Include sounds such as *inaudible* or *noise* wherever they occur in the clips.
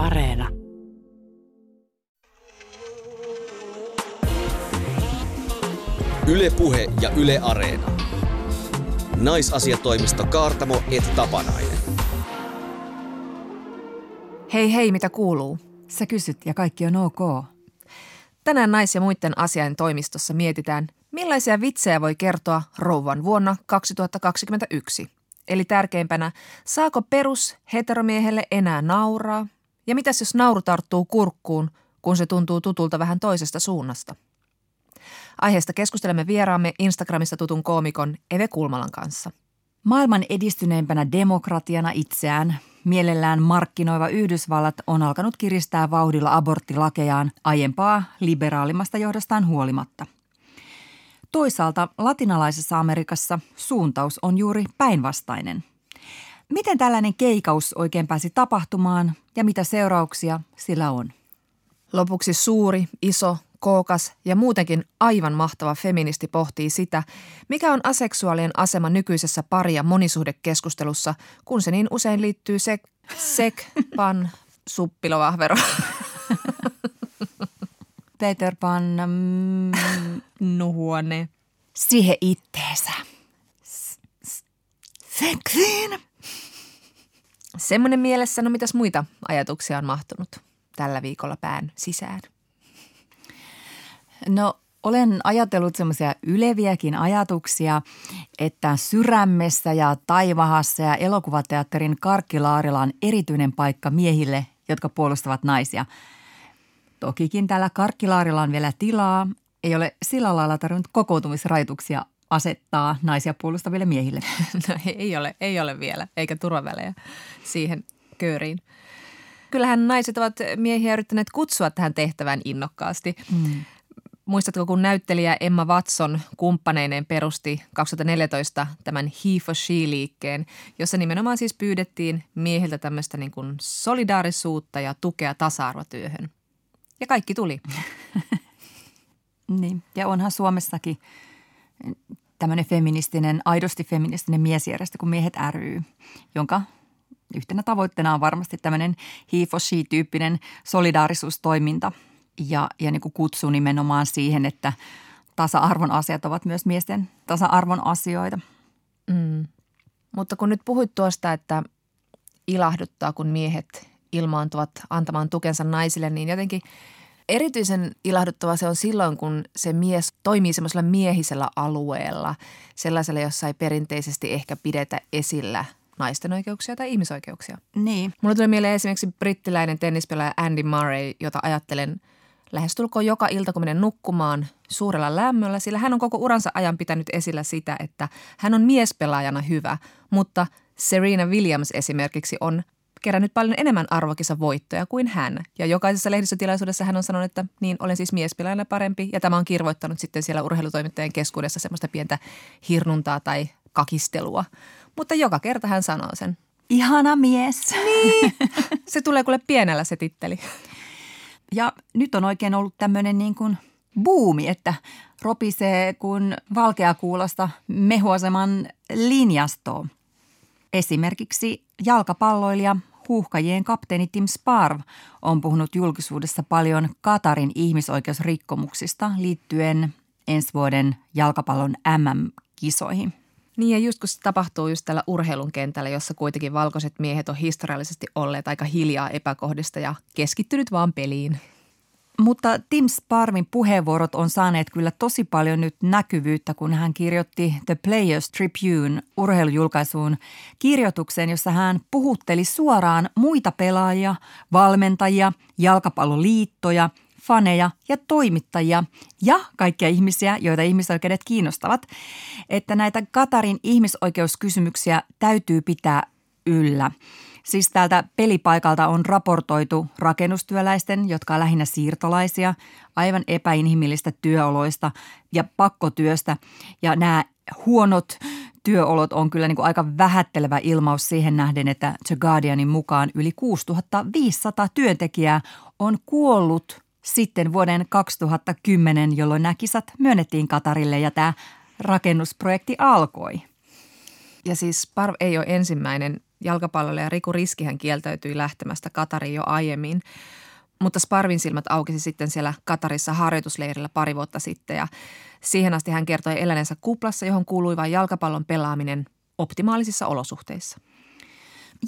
Areena. Ylepuhe ja Yle Areena. Naisasiatoimisto Kaartamo et Tapanainen. Hei hei, mitä kuuluu? Sä kysyt ja kaikki on ok. Tänään nais- ja muiden asiain toimistossa mietitään, millaisia vitsejä voi kertoa rouvan vuonna 2021. Eli tärkeimpänä, saako perus heteromiehelle enää nauraa? Ja mitäs jos nauru tarttuu kurkkuun, kun se tuntuu tutulta vähän toisesta suunnasta? Aiheesta keskustelemme vieraamme Instagramista tutun koomikon Eve Kulmalan kanssa. Maailman edistyneimpänä demokratiana itseään mielellään markkinoiva Yhdysvallat on alkanut kiristää vauhdilla aborttilakejaan aiempaa liberaalimmasta johdostaan huolimatta. Toisaalta latinalaisessa Amerikassa suuntaus on juuri päinvastainen. Miten tällainen keikaus oikein pääsi tapahtumaan ja mitä seurauksia sillä on? Lopuksi suuri, iso, kookas ja muutenkin aivan mahtava feministi pohtii sitä, mikä on aseksuaalien asema nykyisessä pari- ja monisuhdekeskustelussa, kun se niin usein liittyy sek, sek *laughs* pan, suppilovahvero. Peter Pan, mm, *laughs* Nuhuone. siihen itteensä. Seksiin. Semmoinen mielessä, no mitäs muita ajatuksia on mahtunut tällä viikolla pään sisään? No olen ajatellut semmoisia yleviäkin ajatuksia, että Syrämmessä ja Taivahassa ja elokuvateatterin Karkkilaarilla on erityinen paikka miehille, jotka puolustavat naisia. Tokikin täällä Karkkilaarilla on vielä tilaa. Ei ole sillä lailla tarvinnut kokoutumisrajoituksia asettaa naisia puolustaville miehille. *laughs* No ei ole, ei ole vielä, eikä turvavälejä siihen kööriin. Kyllähän naiset ovat miehiä yrittäneet kutsua tähän tehtävään innokkaasti. Mm. Muistatko, kun näyttelijä Emma Watson kumppaneineen perusti 2014 tämän He for She-liikkeen, jossa nimenomaan siis pyydettiin miehiltä tämmöistä niin kuin solidaarisuutta ja tukea tasa-arvotyöhön. Ja kaikki tuli. *laughs* Niin, ja onhan Suomessakin tämmöinen feministinen, aidosti feministinen miesjärjestö kuin Miehet ry, jonka yhtenä tavoitteena on varmasti tämmöinen he for she-tyyppinen solidaarisuustoiminta ja, ja niin kuin kutsu nimenomaan siihen, että tasa-arvon asiat ovat myös miesten tasa-arvon asioita. Mm. Mutta kun nyt puhuit tuosta, että ilahduttaa, kun miehet ilmaantuvat antamaan tukensa naisille, niin jotenkin erityisen ilahduttava se on silloin, kun se mies toimii semmoisella miehisellä alueella, sellaisella, jossa ei perinteisesti ehkä pidetä esillä naisten oikeuksia tai ihmisoikeuksia. Niin. Mulla tuli mieleen esimerkiksi brittiläinen tennispelaaja Andy Murray, jota ajattelen lähestulkoon joka ilta, kun menen nukkumaan suurella lämmöllä, sillä hän on koko uransa ajan pitänyt esillä sitä, että hän on miespelaajana hyvä, mutta Serena Williams esimerkiksi on kerännyt paljon enemmän arvokisa voittoja kuin hän. Ja jokaisessa lehdistötilaisuudessa hän on sanonut, että niin, olen siis miespelaajana parempi. Ja tämä on kirvoittanut sitten siellä urheilutoimittajien keskuudessa semmoista pientä hirnuntaa tai kakistelua. Mutta joka kerta hän sanoo sen. Ihana mies. Niin. *laughs* Se tulee kuule pienellä se titteli. Ja nyt on oikein ollut tämmöinen niin kuin buumi, että ropisee kuin valkeakuulosta mehuaseman linjastoon. Esimerkiksi jalkapalloilija huuhkajien kapteeni Tim Sparv on puhunut julkisuudessa paljon Katarin ihmisoikeusrikkomuksista liittyen ensi vuoden jalkapallon MM-kisoihin. Niin ja just kun se tapahtuu just tällä urheilun kentällä, jossa kuitenkin valkoiset miehet on historiallisesti olleet aika hiljaa epäkohdista ja keskittynyt vaan peliin. Mutta Tim Sparvin puheenvuorot on saaneet kyllä tosi paljon nyt näkyvyyttä, kun hän kirjoitti The Players Tribune urheilujulkaisuun kirjoituksen, jossa hän puhutteli suoraan muita pelaajia, valmentajia, jalkapalloliittoja, faneja ja toimittajia ja kaikkia ihmisiä, joita ihmisoikeudet kiinnostavat, että näitä Katarin ihmisoikeuskysymyksiä täytyy pitää yllä. Siis täältä pelipaikalta on raportoitu rakennustyöläisten, jotka on lähinnä siirtolaisia, aivan epäinhimillistä työoloista ja pakkotyöstä. Ja nämä huonot työolot on kyllä niin kuin aika vähättelevä ilmaus siihen nähden, että The Guardianin mukaan yli 6500 työntekijää on kuollut sitten vuoden 2010, jolloin nämä kisat myönnettiin Katarille ja tämä rakennusprojekti alkoi. Ja siis Parv ei ole ensimmäinen Jalkapallolle ja Riku Riskihän kieltäytyi lähtemästä Katariin jo aiemmin. Mutta Sparvin silmät aukesi sitten siellä Katarissa harjoitusleirillä pari vuotta sitten ja siihen asti hän kertoi eläneensä kuplassa, johon kuului vain jalkapallon pelaaminen optimaalisissa olosuhteissa.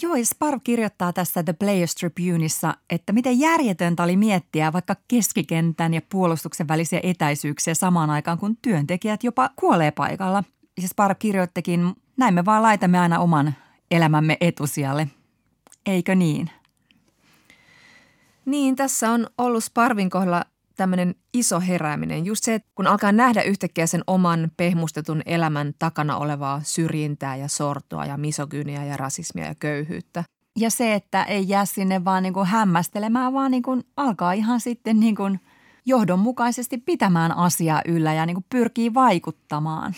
Joo, ja Sparv kirjoittaa tässä The Players Tribuneissa, että miten järjetöntä oli miettiä vaikka keskikentän ja puolustuksen välisiä etäisyyksiä samaan aikaan, kun työntekijät jopa kuolee paikalla. Ja Sparv kirjoittikin, näin me vaan laitamme aina oman elämämme etusijalle. Eikö niin? Niin, tässä on ollut Sparvin kohdalla tämmöinen iso herääminen. Just se, että kun alkaa nähdä yhtäkkiä sen oman pehmustetun elämän takana olevaa syrjintää ja sortoa ja misogyniä ja rasismia ja köyhyyttä. Ja se, että ei jää sinne vaan niin kuin hämmästelemään, vaan niin kuin alkaa ihan sitten niin kuin johdonmukaisesti pitämään asiaa yllä ja niin kuin pyrkii vaikuttamaan.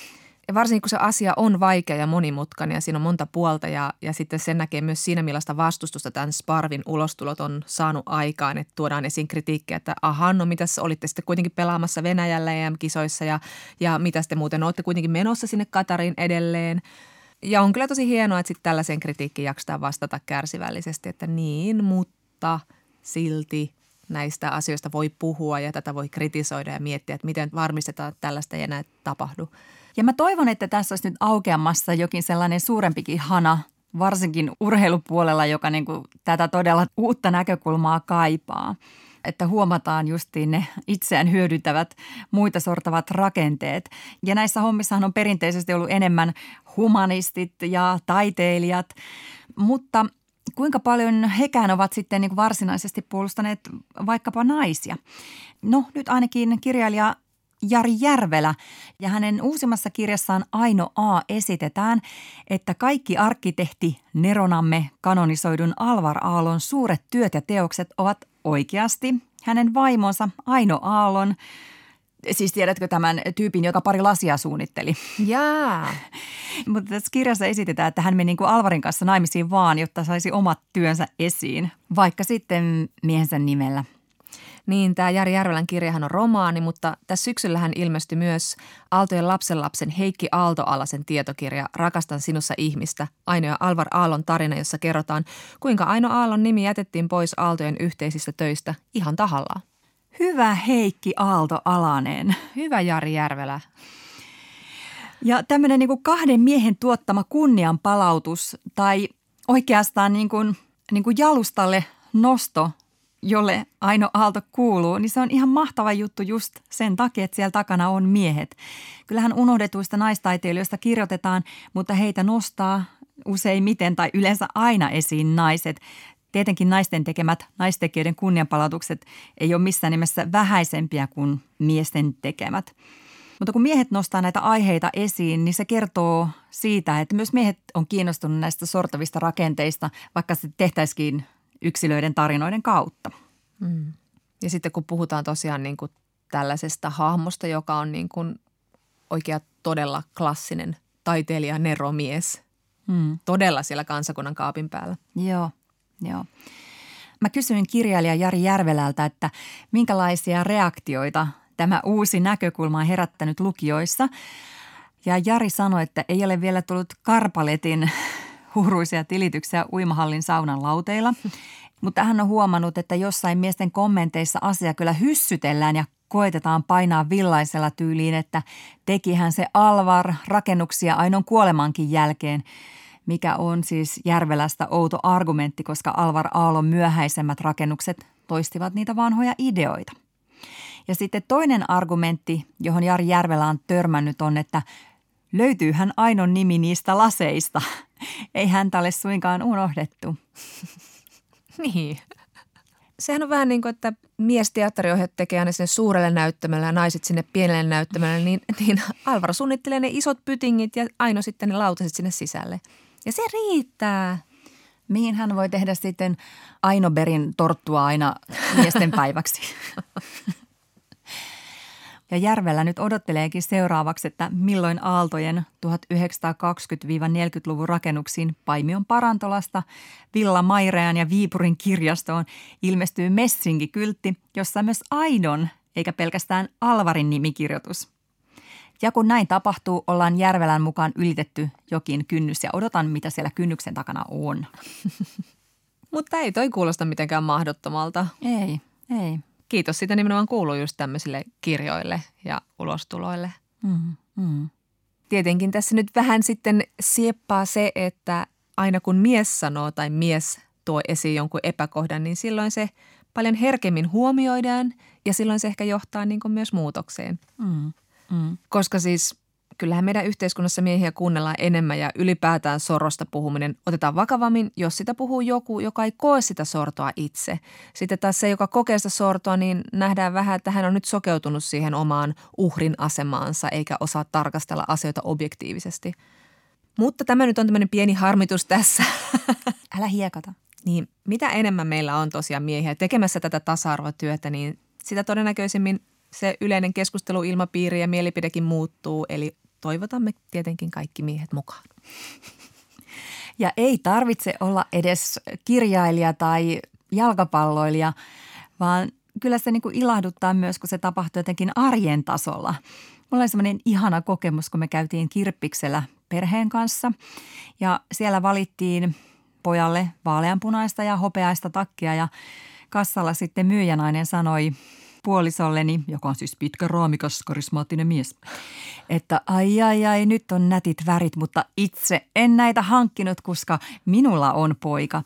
Ja varsinkin kun se asia on vaikea ja monimutkainen ja siinä on monta puolta ja, ja sitten sen näkee myös siinä, millaista vastustusta tämän Sparvin ulostulot on saanut aikaan. Että tuodaan esiin kritiikkiä, että aha, no mitä olitte sitten kuitenkin pelaamassa Venäjällä EM-kisoissa ja, ja mitä sitten muuten olette kuitenkin menossa sinne Katariin edelleen. Ja on kyllä tosi hienoa, että sitten tällaiseen kritiikkiin jaksetaan vastata kärsivällisesti, että niin, mutta silti näistä asioista voi puhua ja tätä voi kritisoida ja miettiä, että miten varmistetaan, että tällaista ei enää tapahdu. Ja mä toivon, että tässä olisi nyt aukeamassa jokin sellainen suurempikin hana, varsinkin urheilupuolella, joka niin kuin tätä todella uutta näkökulmaa kaipaa. Että huomataan justiin ne itseään hyödyntävät, muita sortavat rakenteet. Ja näissä hommissahan on perinteisesti ollut enemmän humanistit ja taiteilijat, mutta kuinka paljon hekään ovat sitten niin varsinaisesti puolustaneet vaikkapa naisia? No nyt ainakin kirjailija Jari Järvelä ja hänen uusimmassa kirjassaan Aino A esitetään, että kaikki arkkitehti Neronamme kanonisoidun Alvar Aallon suuret työt ja teokset ovat oikeasti hänen vaimonsa Aino Aallon Siis tiedätkö tämän tyypin, joka pari lasia suunnitteli? Jaa. *laughs* Mutta tässä kirjassa esitetään, että hän meni niin kuin Alvarin kanssa naimisiin vaan, jotta saisi omat työnsä esiin, vaikka sitten miehensä nimellä. Niin, tämä Jari Järvelän kirjahan on romaani, mutta tässä syksyllähän ilmestyi myös Aaltojen lapsenlapsen Heikki Aaltoalasen tietokirja Rakastan sinussa ihmistä, Aino ja Alvar Aallon tarina, jossa kerrotaan, kuinka Aino Aallon nimi jätettiin pois Aaltojen yhteisistä töistä ihan tahallaan. Hyvä Heikki Aalto Alanen. Hyvä Jari Järvelä. Ja tämmöinen niin kahden miehen tuottama kunnianpalautus tai oikeastaan niin kuin, niin kuin jalustalle nosto jolle Aino Aalto kuuluu, niin se on ihan mahtava juttu just sen takia, että siellä takana on miehet. Kyllähän unohdetuista naistaiteilijoista kirjoitetaan, mutta heitä nostaa useimmiten tai yleensä aina esiin naiset. Tietenkin naisten tekemät naistekijöiden kunnianpalautukset ei ole missään nimessä vähäisempiä kuin miesten tekemät. Mutta kun miehet nostaa näitä aiheita esiin, niin se kertoo siitä, että myös miehet on kiinnostunut näistä sortavista rakenteista, vaikka se tehtäisikin yksilöiden tarinoiden kautta. Mm. Ja sitten kun puhutaan tosiaan niin kuin tällaisesta hahmosta, joka on niin kuin oikea todella klassinen taiteilija neromies. Mm. Todella siellä kansakunnan kaapin päällä. Joo, joo. Mä kysyin kirjailija Jari Järvelältä, että minkälaisia reaktioita tämä uusi näkökulma on herättänyt lukijoissa. Ja Jari sanoi, että ei ole vielä tullut Karpaletin huuruisia tilityksiä uimahallin saunan lauteilla. Mutta hän on huomannut, että jossain miesten kommenteissa asia kyllä hyssytellään ja koetetaan painaa villaisella tyyliin, että tekihän se Alvar rakennuksia ainon kuolemankin jälkeen, mikä on siis Järvelästä outo argumentti, koska Alvar Aallon myöhäisemmät rakennukset toistivat niitä vanhoja ideoita. Ja sitten toinen argumentti, johon Jari Järvelä on törmännyt, on, että löytyyhän Ainon nimi niistä laseista. Ei häntä ole suinkaan unohdettu. *laughs* niin. Sehän on vähän niin kuin, että miesteatteriohjat tekee aina sinne suurelle näyttämölle ja naiset sinne pienelle näyttämölle, niin, *laughs* niin Alvaro suunnittelee ne isot pytingit ja Aino sitten ne lautaset sinne sisälle. Ja se riittää. Mihin hän voi tehdä sitten Ainoberin torttua aina miesten päiväksi? *laughs* Ja Järvellä nyt odotteleekin seuraavaksi, että milloin Aaltojen 1920-40-luvun rakennuksiin Paimion parantolasta, Villa Mairean ja Viipurin kirjastoon ilmestyy Messingi-kyltti, jossa myös Aidon eikä pelkästään Alvarin nimikirjoitus. Ja kun näin tapahtuu, ollaan Järvelän mukaan ylitetty jokin kynnys ja odotan, mitä siellä kynnyksen takana on. *laughs* Mutta ei toi kuulosta mitenkään mahdottomalta. Ei, ei. Kiitos, sitä nimenomaan kuuluu just tämmöisille kirjoille ja ulostuloille. Mm, mm. Tietenkin tässä nyt vähän sitten sieppaa se, että aina kun mies sanoo tai mies tuo esiin jonkun epäkohdan, niin silloin se paljon herkemmin huomioidaan ja silloin se ehkä johtaa niin kuin myös muutokseen. Mm, mm. Koska siis kyllähän meidän yhteiskunnassa miehiä kuunnellaan enemmän ja ylipäätään sorosta puhuminen otetaan vakavammin, jos sitä puhuu joku, joka ei koe sitä sortoa itse. Sitten taas se, joka kokee sitä sortoa, niin nähdään vähän, että hän on nyt sokeutunut siihen omaan uhrin asemaansa eikä osaa tarkastella asioita objektiivisesti. Mutta tämä nyt on tämmöinen pieni harmitus tässä. *laughs* Älä hiekata. Niin mitä enemmän meillä on tosiaan miehiä tekemässä tätä tasa-arvotyötä, niin sitä todennäköisemmin se yleinen keskusteluilmapiiri ja mielipidekin muuttuu. Eli toivotamme tietenkin kaikki miehet mukaan. Ja ei tarvitse olla edes kirjailija tai jalkapalloilija, vaan kyllä se niin kuin ilahduttaa myös, kun se tapahtuu jotenkin arjen tasolla. Mulla oli semmoinen ihana kokemus, kun me käytiin kirppiksellä perheen kanssa ja siellä valittiin pojalle vaaleanpunaista ja hopeaista takkia ja kassalla sitten myyjänainen sanoi puolisolleni, joka on siis pitkä, raamikas, karismaattinen mies, että ai ai ai, nyt on nätit värit, mutta itse en näitä hankkinut, koska minulla on poika.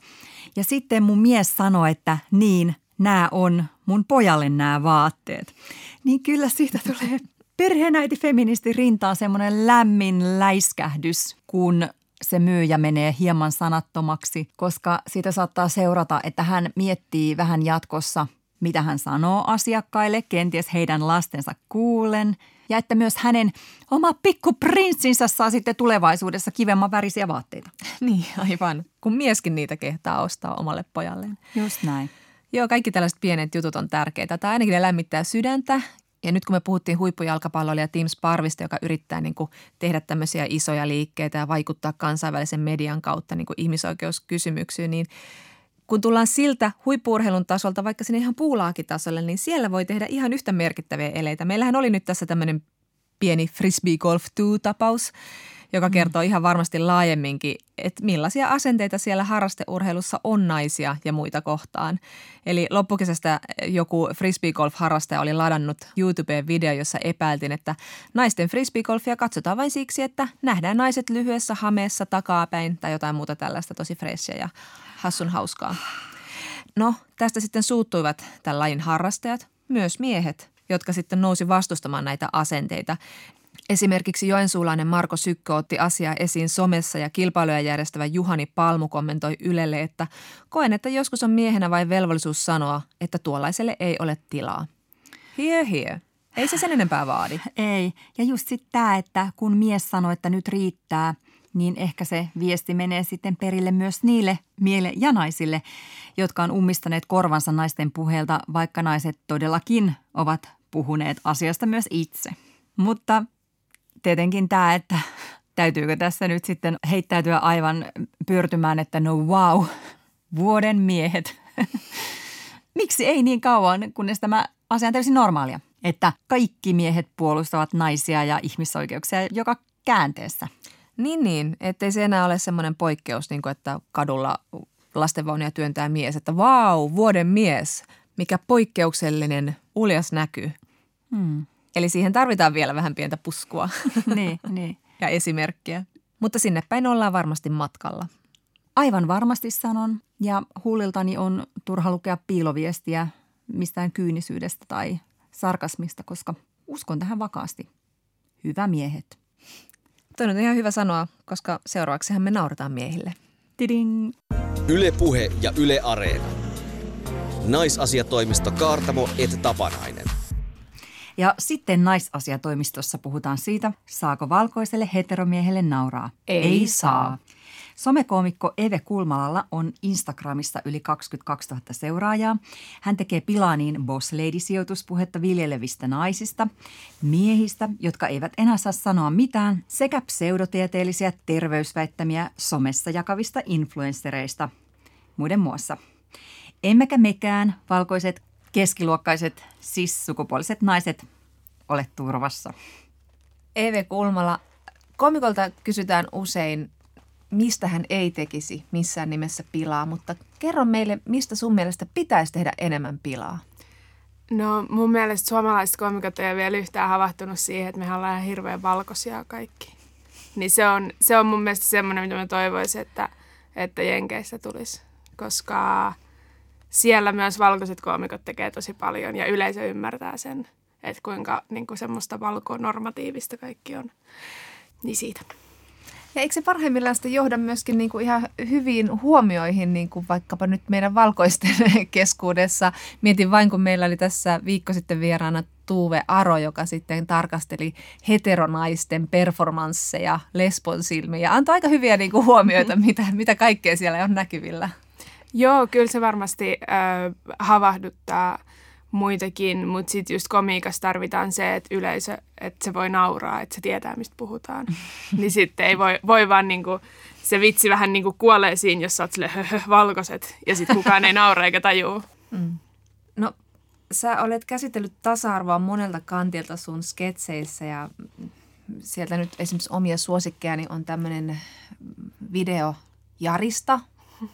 Ja sitten mun mies sanoi, että niin, nämä on mun pojalle nämä vaatteet. Niin kyllä siitä tulee perheenäiti feministi rintaan semmoinen lämmin läiskähdys, kun se myyjä menee hieman sanattomaksi, koska siitä saattaa seurata, että hän miettii vähän jatkossa, mitä hän sanoo asiakkaille, kenties heidän lastensa kuulen, ja että myös hänen oma pikkuprinssinsä saa sitten tulevaisuudessa kivemman värisiä vaatteita. *laughs* Niin, aivan. Kun mieskin niitä kehtaa ostaa omalle pojalleen. Just näin. Joo, kaikki tällaiset pienet jutut on tärkeitä. Tämä ainakin ne lämmittää sydäntä ja nyt kun me puhuttiin huippujalkapalloilija Tim Sparvista, joka yrittää niin kuin tehdä tämmöisiä isoja liikkeitä ja vaikuttaa kansainvälisen median kautta niin kuin ihmisoikeuskysymyksiin, niin kun tullaan siltä huippuurheilun tasolta vaikka sinne ihan puulaakitasolle, niin siellä voi tehdä ihan yhtä merkittäviä eleitä. Meillähän oli nyt tässä tämmöinen pieni frisbee golf 2-tapaus, joka mm. kertoo ihan varmasti laajemminkin, että millaisia asenteita siellä harrasteurheilussa on naisia ja muita kohtaan. Eli loppukesästä joku frisbeegolf-harrastaja oli ladannut YouTubeen video, jossa epäiltiin, että naisten frisbeegolfia katsotaan vain siksi, että nähdään naiset lyhyessä hameessa takapäin tai jotain muuta tällaista tosi freshia ja hassun hauskaa. No, tästä sitten suuttuivat tämän lajin harrastajat, myös miehet, jotka sitten nousi vastustamaan näitä asenteita. Esimerkiksi joensuulainen Marko Sykkö otti asiaa esiin somessa ja kilpailuja järjestävä Juhani Palmu kommentoi Ylelle, että koen, että joskus on miehenä vain velvollisuus sanoa, että tuollaiselle ei ole tilaa. Here, here. Ei se sen enempää vaadi. Ei. Ja just sitten tämä, että kun mies sanoo, että nyt riittää, niin ehkä se viesti menee sitten perille myös niille miele- ja naisille, jotka on ummistaneet korvansa naisten puheelta, vaikka naiset todellakin ovat puhuneet asiasta myös itse. Mutta tietenkin tämä, että täytyykö tässä nyt sitten heittäytyä aivan pyörtymään, että no wow, vuoden miehet. *laughs* Miksi ei niin kauan, kunnes tämä asia on täysin normaalia, että kaikki miehet puolustavat naisia ja ihmisoikeuksia joka käänteessä. Niin, niin. Ettei se enää ole semmoinen poikkeus, niin kuin että kadulla lastenvaunia työntää mies, että vau, vuoden mies, mikä poikkeuksellinen uljas näky. Hmm. Eli siihen tarvitaan vielä vähän pientä puskua *laughs* niin, niin. ja esimerkkiä. Mutta sinne päin ollaan varmasti matkalla. Aivan varmasti sanon. Ja huuliltani on turha lukea piiloviestiä mistään kyynisyydestä tai sarkasmista, koska uskon tähän vakaasti. Hyvä miehet. Toi on ihan hyvä sanoa, koska seuraavaksihan me naurataan miehille. Tiding. Yle Puhe ja Yle Areena. Naisasiatoimisto Kaartamo et Tapanainen. Ja sitten naisasiatoimistossa puhutaan siitä, saako valkoiselle heteromiehelle nauraa. Ei saa. Somekoomikko Eve Kulmalalla on Instagramissa yli 22 000 seuraajaa. Hän tekee Pilaaniin Boss Lady-sijoituspuhetta viljelevistä naisista, miehistä, jotka eivät enää saa sanoa mitään, sekä pseudotieteellisiä terveysväittämiä somessa jakavista influenssereista, muiden muassa. Emmekä mekään, valkoiset, keskiluokkaiset, cis-sukupuoliset naiset, ole turvassa. Eve Kulmala, komikolta kysytään usein, mistä hän ei tekisi missään nimessä pilaa, mutta kerro meille, mistä sun mielestä pitäisi tehdä enemmän pilaa? No mun mielestä suomalaiset komikot ei ole vielä yhtään havahtunut siihen, että me ollaan hirveän valkoisia kaikki. Niin se on, se on mun mielestä semmoinen, mitä mä toivoisin, että, että Jenkeissä tulisi. Koska siellä myös valkoiset koomikot tekee tosi paljon ja yleisö ymmärtää sen, että kuinka niin kuin semmoista valkonormatiivista kaikki on. Niin siitä. Ja eikö se parhaimmillaan sitten johda myöskin niin kuin ihan hyviin huomioihin, niin kuin vaikkapa nyt meidän valkoisten *laughs* keskuudessa. Mietin vain, kun meillä oli tässä viikko sitten vieraana Tuve Aro, joka sitten tarkasteli heteronaisten performansseja lesbon silmiin ja antoi aika hyviä niin kuin huomioita, mitä, mitä kaikkea siellä on näkyvillä. Joo, kyllä se varmasti äh, havahduttaa muitakin, mutta sitten just komiikassa tarvitaan se, että yleisö, että se voi nauraa, että se tietää, mistä puhutaan. *laughs* niin sitten ei voi, voi vaan niinku, se vitsi vähän niinku kuolee siinä, jos sä oot sille valkoiset ja sitten kukaan ei naura eikä tajuu. Mm. No sä olet käsitellyt tasa-arvoa monelta kantilta sun sketseissä ja sieltä nyt esimerkiksi omia suosikkejani on tämmöinen video Jarista,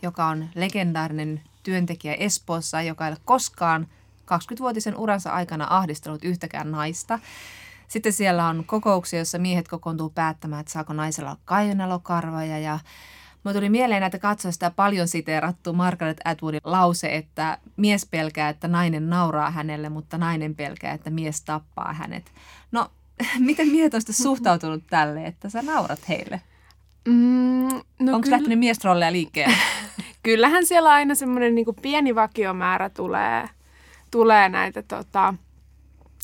joka on legendaarinen työntekijä Espoossa, joka ei ole koskaan 20-vuotisen uransa aikana ahdistanut yhtäkään naista. Sitten siellä on kokouksia, joissa miehet kokoontuu päättämään, että saako naisella olla kainalokarvoja ja Mulla tuli mieleen näitä katsoista paljon siteerattu Margaret Atwoodin lause, että mies pelkää, että nainen nauraa hänelle, mutta nainen pelkää, että mies tappaa hänet. No, *laughs* miten miehet on suhtautunut tälle, että sä naurat heille? Mm, no Onko kyllä... lähtenyt miestrolleja liikkeelle? *laughs* Kyllähän siellä aina semmoinen niin pieni vakiomäärä tulee, tulee näitä tota,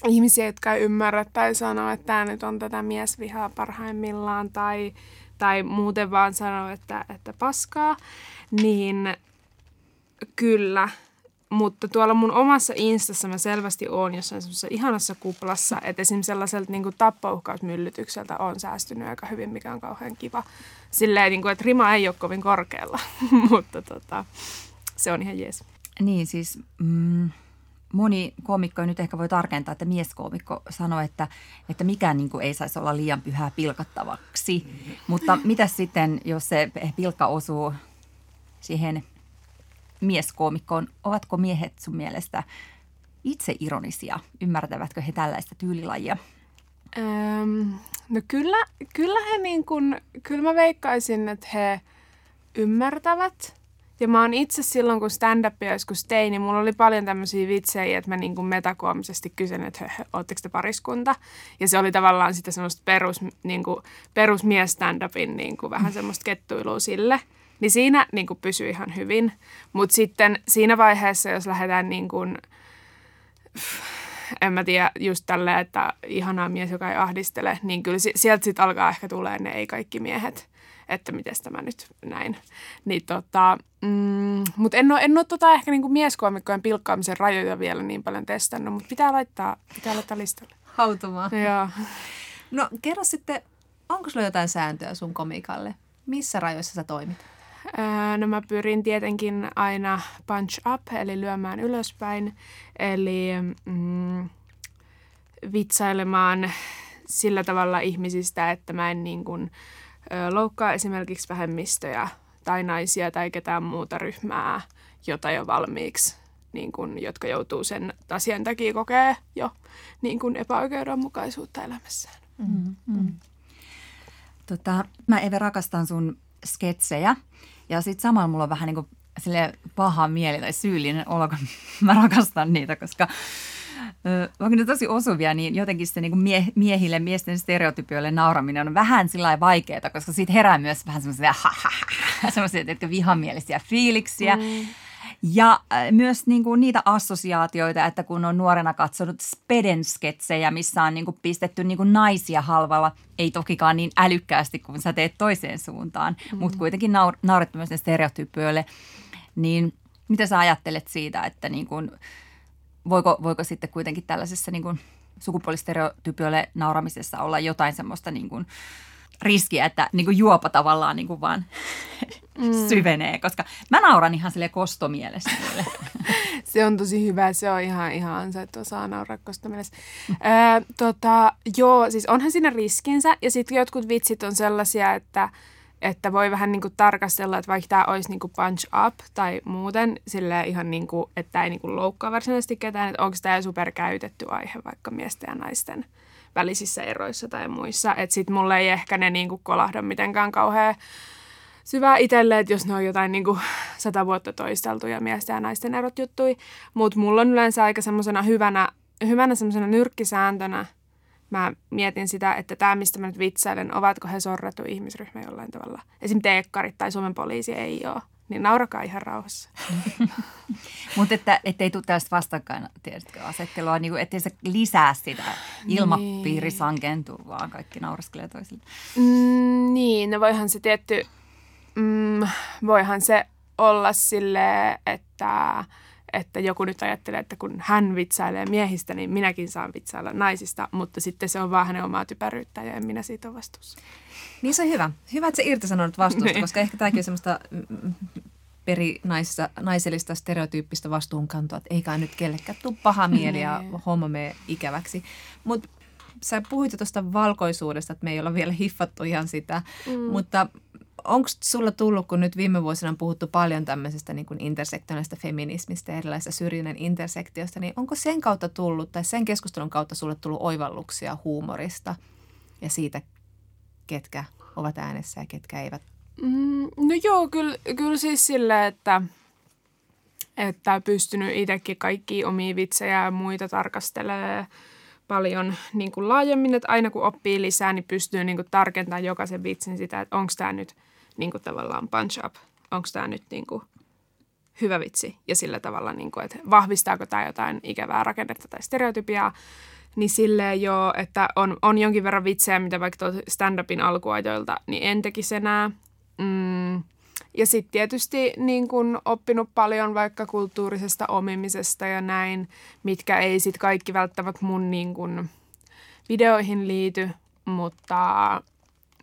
ihmisiä, jotka ei ymmärrä tai sanoo, että tämä nyt on tätä miesvihaa parhaimmillaan tai, tai muuten vaan sanoo, että, että paskaa, niin kyllä. Mutta tuolla mun omassa instassa mä selvästi oon jossain semmoisessa ihanassa kuplassa, että esimerkiksi sellaiselta niin tappouhkausmyllytykseltä on säästynyt aika hyvin, mikä on kauhean kiva. Silleen, niin kuin, että rima ei ole kovin korkealla, *laughs* mutta tota, se on ihan jees. Niin siis... Mm moni koomikko nyt ehkä voi tarkentaa, että mieskoomikko sanoi, että, että mikään niin kuin ei saisi olla liian pyhää pilkattavaksi. Mutta mitä sitten, jos se pilkka osuu siihen mieskoomikkoon, ovatko miehet sun mielestä itse ironisia? Ymmärtävätkö he tällaista tyylilajia? Öm, no kyllä, kyllä he niin kuin, kyllä mä veikkaisin, että he ymmärtävät – ja mä oon itse silloin, kun stand-upia joskus tein, niin mulla oli paljon tämmöisiä vitsejä, että mä niin kuin metakoomisesti kysyn, että ootteko te pariskunta? Ja se oli tavallaan sitä semmoista perus, niin kuin, perusmies stand-upin niin kuin vähän semmoista kettuilua sille. Niin siinä niin kuin pysyi ihan hyvin. Mutta sitten siinä vaiheessa, jos lähdetään niin kuin, en mä tiedä, just tälleen, että ihanaa mies, joka ei ahdistele, niin kyllä sieltä sitten alkaa ehkä tulee ne ei kaikki miehet että miten tämä nyt näin. Niin tota, mm, mutta en ole, en ole tota ehkä niinku mieskoomikkojen pilkkaamisen rajoja vielä niin paljon testannut, mutta pitää laittaa, pitää laittaa listalle. Hautumaan. Joo. No kerro sitten, onko sulla jotain sääntöä sun komikalle? Missä rajoissa sä toimit? Öö, no mä pyrin tietenkin aina punch up, eli lyömään ylöspäin, eli mm, vitsailemaan sillä tavalla ihmisistä, että mä en niin kuin, loukkaa esimerkiksi vähemmistöjä tai naisia tai ketään muuta ryhmää, jota jo valmiiksi, niin kun, jotka joutuu sen asian takia kokee jo niin kun epäoikeudenmukaisuutta elämässään. Mm-hmm. Mm. Tota, mä Eve rakastan sun sketsejä ja sitten samalla mulla on vähän niin kuin paha mieli tai syyllinen olo, kun *laughs* mä rakastan niitä, koska vaikka ne tosi osuvia, niin jotenkin se niin mie, miehille, miesten stereotypioille nauraminen on vähän sillä vaikeaa, koska siitä herää myös vähän semmoisia semmoisia vihamielisiä fiiliksiä. Mm. Ja myös niin kuin niitä assosiaatioita, että kun on nuorena katsonut Speden-sketsejä, missä on niin kuin pistetty niin kuin naisia halvalla, ei tokikaan niin älykkäästi kuin sä teet toiseen suuntaan, mm. mutta kuitenkin naur- naurettu myös ne stereotypioille. Niin mitä sä ajattelet siitä, että niin kuin – voiko, voiko sitten kuitenkin tällaisessa niin kuin sukupuolistereotypioille nauramisessa olla jotain semmoista niin kuin riskiä, että niin kuin juopa tavallaan niin kuin vaan mm. *laughs* syvenee, koska mä nauran ihan sille kostomielessä. *laughs* Se on tosi hyvä, se on ihan, ihan ansaittu saa nauraa kostomielessä. Öö, tota, joo, siis onhan siinä riskinsä ja sitten jotkut vitsit on sellaisia, että että voi vähän niin kuin tarkastella, että vaikka tämä olisi niin kuin punch up tai muuten sille ihan niin kuin, että ei niin kuin loukkaa varsinaisesti ketään, että onko tämä superkäytetty aihe vaikka miesten ja naisten välisissä eroissa tai muissa. Että sitten mulle ei ehkä ne niin kuin kolahda mitenkään kauhean syvää itselle, että jos ne on jotain niin kuin sata vuotta toisteltuja miesten ja naisten erot juttui. Mutta mulla on yleensä aika semmoisena hyvänä, hyvänä semmoisena nyrkkisääntönä – mä mietin sitä, että tämä, mistä mä nyt vitsailen, ovatko he sorrettu ihmisryhmä jollain tavalla. Esimerkiksi teekkarit tai Suomen poliisi ei ole. Niin naurakaa ihan rauhassa. *laughs* Mutta että ei tule tällaista vastakkain, tiedätkö, asettelua, niin kuin, ettei se lisää sitä ilmapiiri niin. sankentuu, vaan kaikki nauraskelee toisille. Mm, niin, no voihan se tietty, mm, voihan se olla sille, että että joku nyt ajattelee, että kun hän vitsailee miehistä, niin minäkin saan vitsailla naisista, mutta sitten se on vaan hänen omaa typeryyttä ja en minä siitä ole vastuussa. Niin se on hyvä. Hyvä, että se irtisanonut vastuusta, niin. koska ehkä tämäkin on semmoista perinaisellista naisellista stereotyyppistä vastuunkantoa, että eikä nyt kellekään tule paha mieli ja niin. homma mene ikäväksi. Mutta sä puhuit jo tuosta valkoisuudesta, että me ei olla vielä hiffattu ihan sitä, mm. mutta onko sulla tullut, kun nyt viime vuosina on puhuttu paljon tämmöisestä niin intersektionaalista feminismistä ja erilaisista syrjinnän intersektiosta, niin onko sen kautta tullut tai sen keskustelun kautta sulle tullut oivalluksia huumorista ja siitä, ketkä ovat äänessä ja ketkä eivät? Mm, no joo, kyllä, kyllä siis silleen, että, että pystynyt itsekin kaikki omia vitsejä ja muita tarkastelemaan paljon niin kuin laajemmin, että aina kun oppii lisää, niin pystyy niin kuin tarkentamaan jokaisen vitsin sitä, että onko tämä nyt – niin kuin tavallaan punch up. Onko tämä nyt niin kuin hyvä vitsi ja sillä tavalla, niin kuin, että vahvistaako tämä jotain ikävää rakennetta tai stereotypiaa. Niin silleen jo, että on, on jonkin verran vitsejä, mitä vaikka stand-upin alkuajoilta, niin en tekisi enää. Mm. Ja sitten tietysti niin kun oppinut paljon vaikka kulttuurisesta omimisesta ja näin, mitkä ei sitten kaikki välttämättä mun niin kun videoihin liity, mutta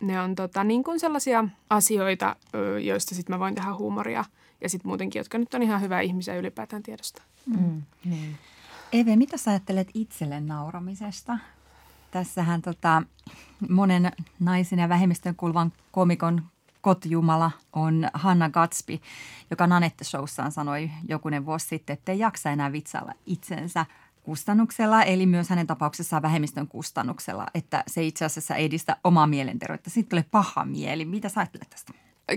ne on tota, niin kuin sellaisia asioita, joista sitten mä voin tehdä huumoria. Ja sitten muutenkin, jotka nyt on ihan hyvä ihmisiä ylipäätään tiedosta. Mm. Niin. Eve, mitä sä ajattelet itselle nauramisesta? Tässähän tota, monen naisen ja vähemmistön kuuluvan komikon kotijumala on Hanna Gatsby, joka Nanette Showssaan sanoi jokunen vuosi sitten, että ei jaksa enää vitsailla itsensä – kustannuksella, eli myös hänen tapauksessaan vähemmistön kustannuksella, että se itse asiassa edistä omaa mielenterveyttä. Sitten tulee paha mieli. Mitä sä ajattelet tästä?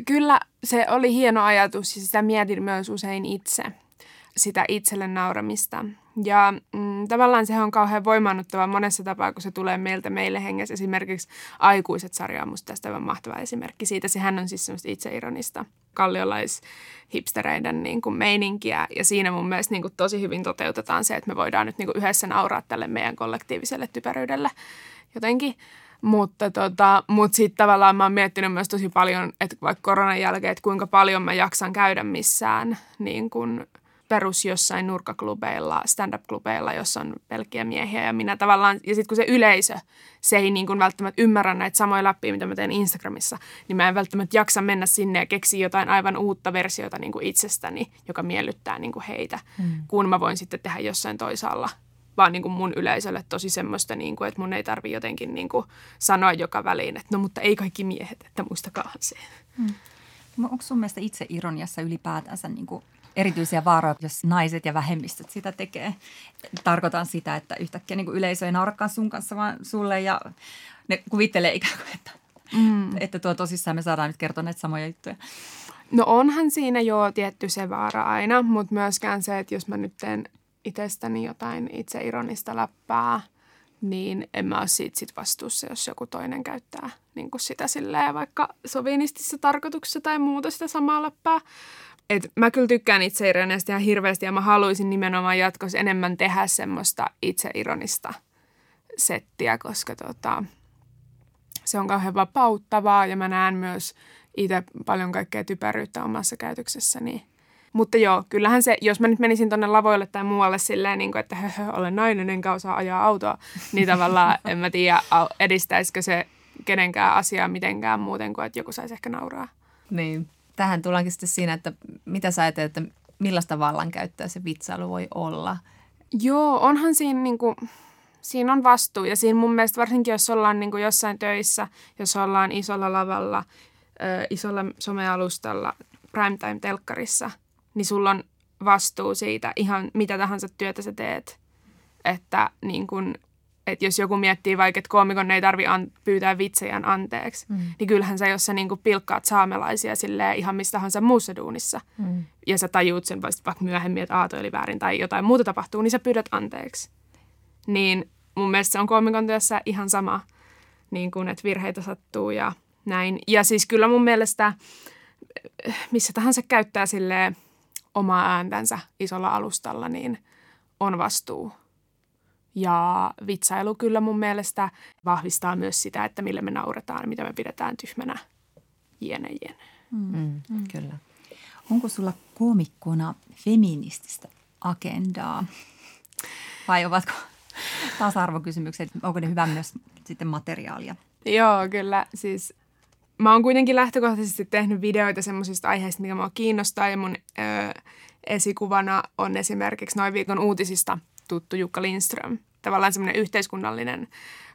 Kyllä se oli hieno ajatus ja sitä mietin myös usein itse, sitä itselle nauramista. Ja mm, tavallaan se on kauhean voimannuttava monessa tapaa, kun se tulee meiltä meille hengessä. Esimerkiksi Aikuiset sarja on musta tästä mahtava esimerkki siitä. Sehän on siis semmoista itseironista kalliolaishipstereiden niin kuin meininkiä. Ja siinä mun mielestä niin kuin tosi hyvin toteutetaan se, että me voidaan nyt niin kuin yhdessä nauraa tälle meidän kollektiiviselle typeryydelle jotenkin. Mutta tota, mut sitten tavallaan mä oon miettinyt myös tosi paljon, että vaikka koronan jälkeen, että kuinka paljon mä jaksan käydä missään niin kuin – perus jossain nurkkaklubeilla, stand-up-klubeilla, jossa on pelkkiä miehiä ja minä tavallaan, ja sitten kun se yleisö, se ei niin kuin välttämättä ymmärrä näitä samoja läppiä, mitä mä teen Instagramissa, niin mä en välttämättä jaksa mennä sinne ja keksiä jotain aivan uutta versiota niin kuin itsestäni, joka miellyttää niin kuin heitä, mm. kun mä voin sitten tehdä jossain toisaalla vaan niin kuin mun yleisölle tosi semmoista, niin kuin, että mun ei tarvi jotenkin niin kuin sanoa joka väliin, että no mutta ei kaikki miehet, että muistakaahan se. Mm. Onko sun mielestä itse ironiassa ylipäätänsä niin kuin erityisiä vaaroja, jos naiset ja vähemmistöt sitä tekee. Tarkoitan sitä, että yhtäkkiä niin kuin yleisö ei naurakaan sun kanssa, vaan sulle ja ne kuvittelee ikään kuin, että, mm. että tuo tosissaan me saadaan nyt kertoa näitä samoja juttuja. No onhan siinä jo tietty se vaara aina, mutta myöskään se, että jos mä nyt teen itsestäni jotain itse ironista läppää, niin en mä ole siitä sit vastuussa, jos joku toinen käyttää niin kuin sitä silleen vaikka sovinistisessa tarkoituksessa tai muuta sitä samaa läppää. Et mä kyllä tykkään itseironista ihan hirveästi ja mä haluaisin nimenomaan jatkossa enemmän tehdä semmoista itseironista settiä, koska tota, se on kauhean vapauttavaa ja mä näen myös itse paljon kaikkea typeryyttä omassa käytöksessäni. Mutta joo, kyllähän se, jos mä nyt menisin tonne lavoille tai muualle silleen, niin kuin, että höhö, olen nainen enkä osaa ajaa autoa, niin tavallaan en mä tiedä, edistäisikö se kenenkään asiaa mitenkään muuten kuin, että joku saisi ehkä nauraa. Niin. Tähän tullaankin sitten siinä, että mitä sä ajattelet, että millaista vallankäyttöä se vitsailu voi olla? Joo, onhan siinä niin kuin, siinä on vastuu ja siinä mun mielestä varsinkin, jos ollaan niin kuin jossain töissä, jos ollaan isolla lavalla, isolla somealustalla, primetime-telkkarissa, niin sulla on vastuu siitä ihan mitä tahansa työtä sä teet. Että niin kun, että jos joku miettii vaikka, että koomikon ei tarvi an- pyytää vitsejään anteeksi, mm. niin kyllähän sä, jos sä niin pilkkaat saamelaisia silleen ihan mistä tahansa muussa duunissa, mm. ja sä tajuut sen vaikka myöhemmin, että aato oli väärin tai jotain muuta tapahtuu, niin sä pyydät anteeksi. Niin mun mielestä se on koomikon työssä ihan sama, niin kun, että virheitä sattuu ja näin. Ja siis kyllä mun mielestä missä tahansa käyttää silleen omaa ääntänsä isolla alustalla, niin on vastuu. Ja vitsailu kyllä mun mielestä vahvistaa myös sitä, että millä me nauretaan, mitä me pidetään tyhmänä jene jene. Mm, mm, mm. Kyllä. Onko sulla koomikkona feminististä agendaa? Vai ovatko tasa-arvokysymykset, onko ne hyvä myös sitten materiaalia? Joo, kyllä. Siis mä oon kuitenkin lähtökohtaisesti tehnyt videoita semmoisista aiheista, mikä mua kiinnostaa ja mun ö, esikuvana on esimerkiksi noin viikon uutisista tuttu Jukka Lindström. Tavallaan semmoinen yhteiskunnallinen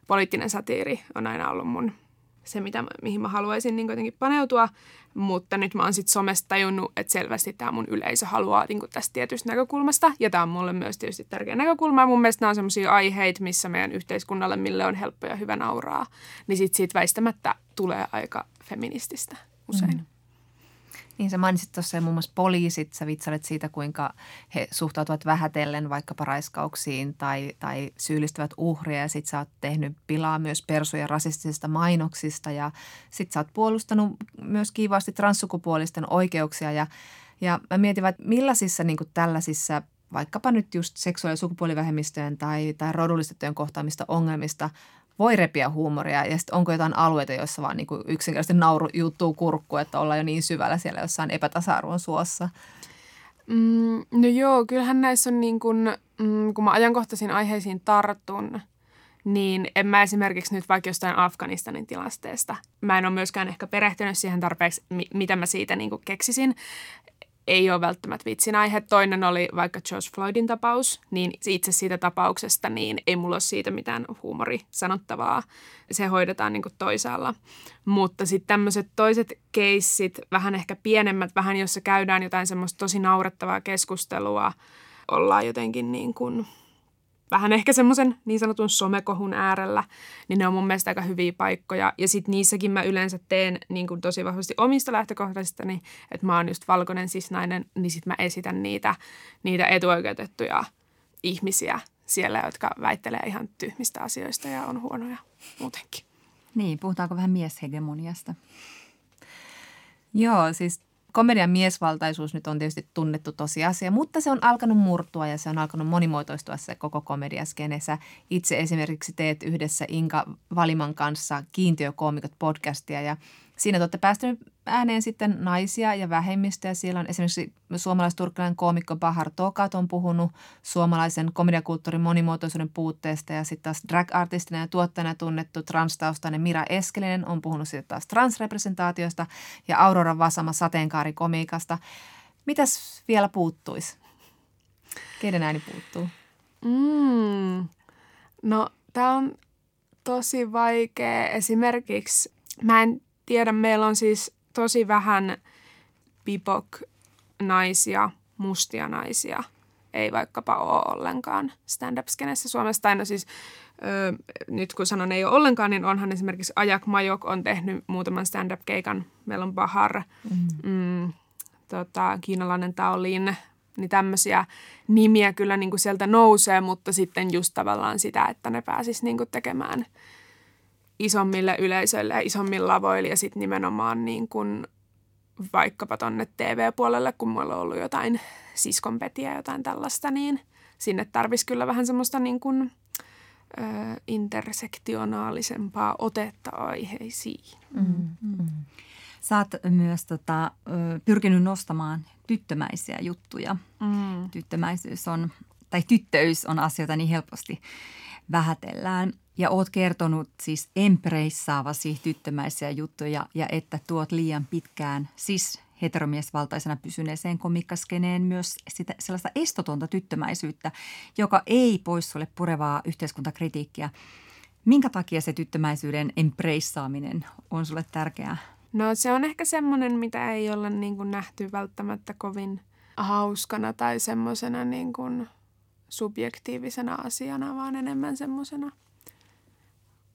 poliittinen satiiri on aina ollut mun se, mitä, mihin mä haluaisin niin jotenkin paneutua, mutta nyt mä oon sitten somesta tajunnut, että selvästi tämä mun yleisö haluaa niin tästä tietystä näkökulmasta, ja tämä on mulle myös tietysti tärkeä näkökulma, mun mielestä nämä on sellaisia aiheita, missä meidän yhteiskunnalle, mille on helppo ja hyvä nauraa, niin sitten siitä väistämättä tulee aika feminististä usein. Mm. Niin sä mainitsit tuossa muun muassa poliisit, sä vitsailet siitä, kuinka he suhtautuvat vähätellen vaikkapa raiskauksiin tai, tai syyllistävät uhria. Ja sit sä oot tehnyt pilaa myös persuja rasistisista mainoksista ja sit sä oot puolustanut myös kiivaasti transsukupuolisten oikeuksia. Ja, ja mä mietin, että millaisissa niin tällaisissa vaikkapa nyt just seksuaali- ja sukupuolivähemmistöjen tai, tai rodullistettujen kohtaamista ongelmista voi repiä huumoria ja sitten onko jotain alueita, joissa vaan niin yksinkertaisesti nauru juttuu kurkku, että ollaan jo niin syvällä siellä jossain epätasa-arvon suossa? Mm, no joo, kyllähän näissä on niin kuin, mm, kun mä ajankohtaisiin aiheisiin tartun, niin en mä esimerkiksi nyt vaikka jostain Afganistanin tilanteesta, mä en ole myöskään ehkä perehtynyt siihen tarpeeksi, mitä mä siitä niin kuin keksisin ei ole välttämättä vitsin aihe. Toinen oli vaikka George Floydin tapaus, niin itse siitä tapauksesta niin ei mulla ole siitä mitään huumori sanottavaa. Se hoidetaan niin toisaalla. Mutta sitten tämmöiset toiset keissit, vähän ehkä pienemmät, vähän jossa käydään jotain semmoista tosi naurettavaa keskustelua, ollaan jotenkin niin kuin – vähän ehkä semmoisen niin sanotun somekohun äärellä, niin ne on mun mielestä aika hyviä paikkoja. Ja sitten niissäkin mä yleensä teen niin kuin tosi vahvasti omista lähtökohtaisistani, että mä oon just valkoinen sisnainen, niin sitten mä esitän niitä, niitä etuoikeutettuja ihmisiä siellä, jotka väittelee ihan tyhmistä asioista ja on huonoja muutenkin. Niin, puhutaanko vähän mieshegemoniasta? Joo, siis komedian miesvaltaisuus nyt on tietysti tunnettu tosiasia, mutta se on alkanut murtua ja se on alkanut monimuotoistua se koko komediaskenessä. Itse esimerkiksi teet yhdessä Inka Valiman kanssa Kiintiökoomikot podcastia ja Siinä te olette päästänyt ääneen sitten naisia ja vähemmistöjä. Siellä on esimerkiksi suomalais-turkkilainen koomikko Bahar Tokat on puhunut suomalaisen komediakulttuurin monimuotoisuuden puutteesta ja sitten taas drag-artistina ja tuottajana tunnettu transtaustainen Mira Eskelinen on puhunut sitten taas transrepresentaatiosta ja Aurora Vasama sateenkaarikomiikasta. Mitäs vielä puuttuisi? Keiden ääni puuttuu? Mm. No, tämä on tosi vaikea. Esimerkiksi mä en tiedä, meillä on siis tosi vähän bibok-naisia, mustia naisia. Ei vaikkapa ole ollenkaan stand-up-skenessä Suomessa. Tai no siis, ö, nyt kun sanon ei ole ollenkaan, niin onhan esimerkiksi Ajak Majok on tehnyt muutaman stand-up-keikan. Meillä on Bahar, mm. Mm, tota, kiinalainen Taolin, niin tämmöisiä nimiä kyllä niin kuin sieltä nousee, mutta sitten just tavallaan sitä, että ne pääsis niin kuin tekemään – isommille yleisöille ja isommille lavoille ja sitten nimenomaan niin kuin vaikkapa tonne TV-puolelle, kun mulla on ollut jotain siskonpetiä ja jotain tällaista, niin sinne tarvisi kyllä vähän semmoista niin kuin, ö, intersektionaalisempaa otetta aiheisiin. Mm, mm. Sä oot myös tota, pyrkinyt nostamaan tyttömäisiä juttuja. Mm. Tyttömäisyys on, tai tyttöys on asioita niin helposti vähätellään. Ja oot kertonut siis empreissaavasi tyttömäisiä juttuja ja että tuot liian pitkään siis heteromiesvaltaisena pysyneeseen komikkaskeneen myös sitä, sellaista estotonta tyttömäisyyttä, joka ei pois sulle purevaa yhteiskuntakritiikkiä. Minkä takia se tyttömäisyyden empreissaaminen on sulle tärkeää? No se on ehkä semmoinen, mitä ei olla niin kuin nähty välttämättä kovin hauskana tai semmoisena niin kuin subjektiivisena asiana, vaan enemmän semmoisena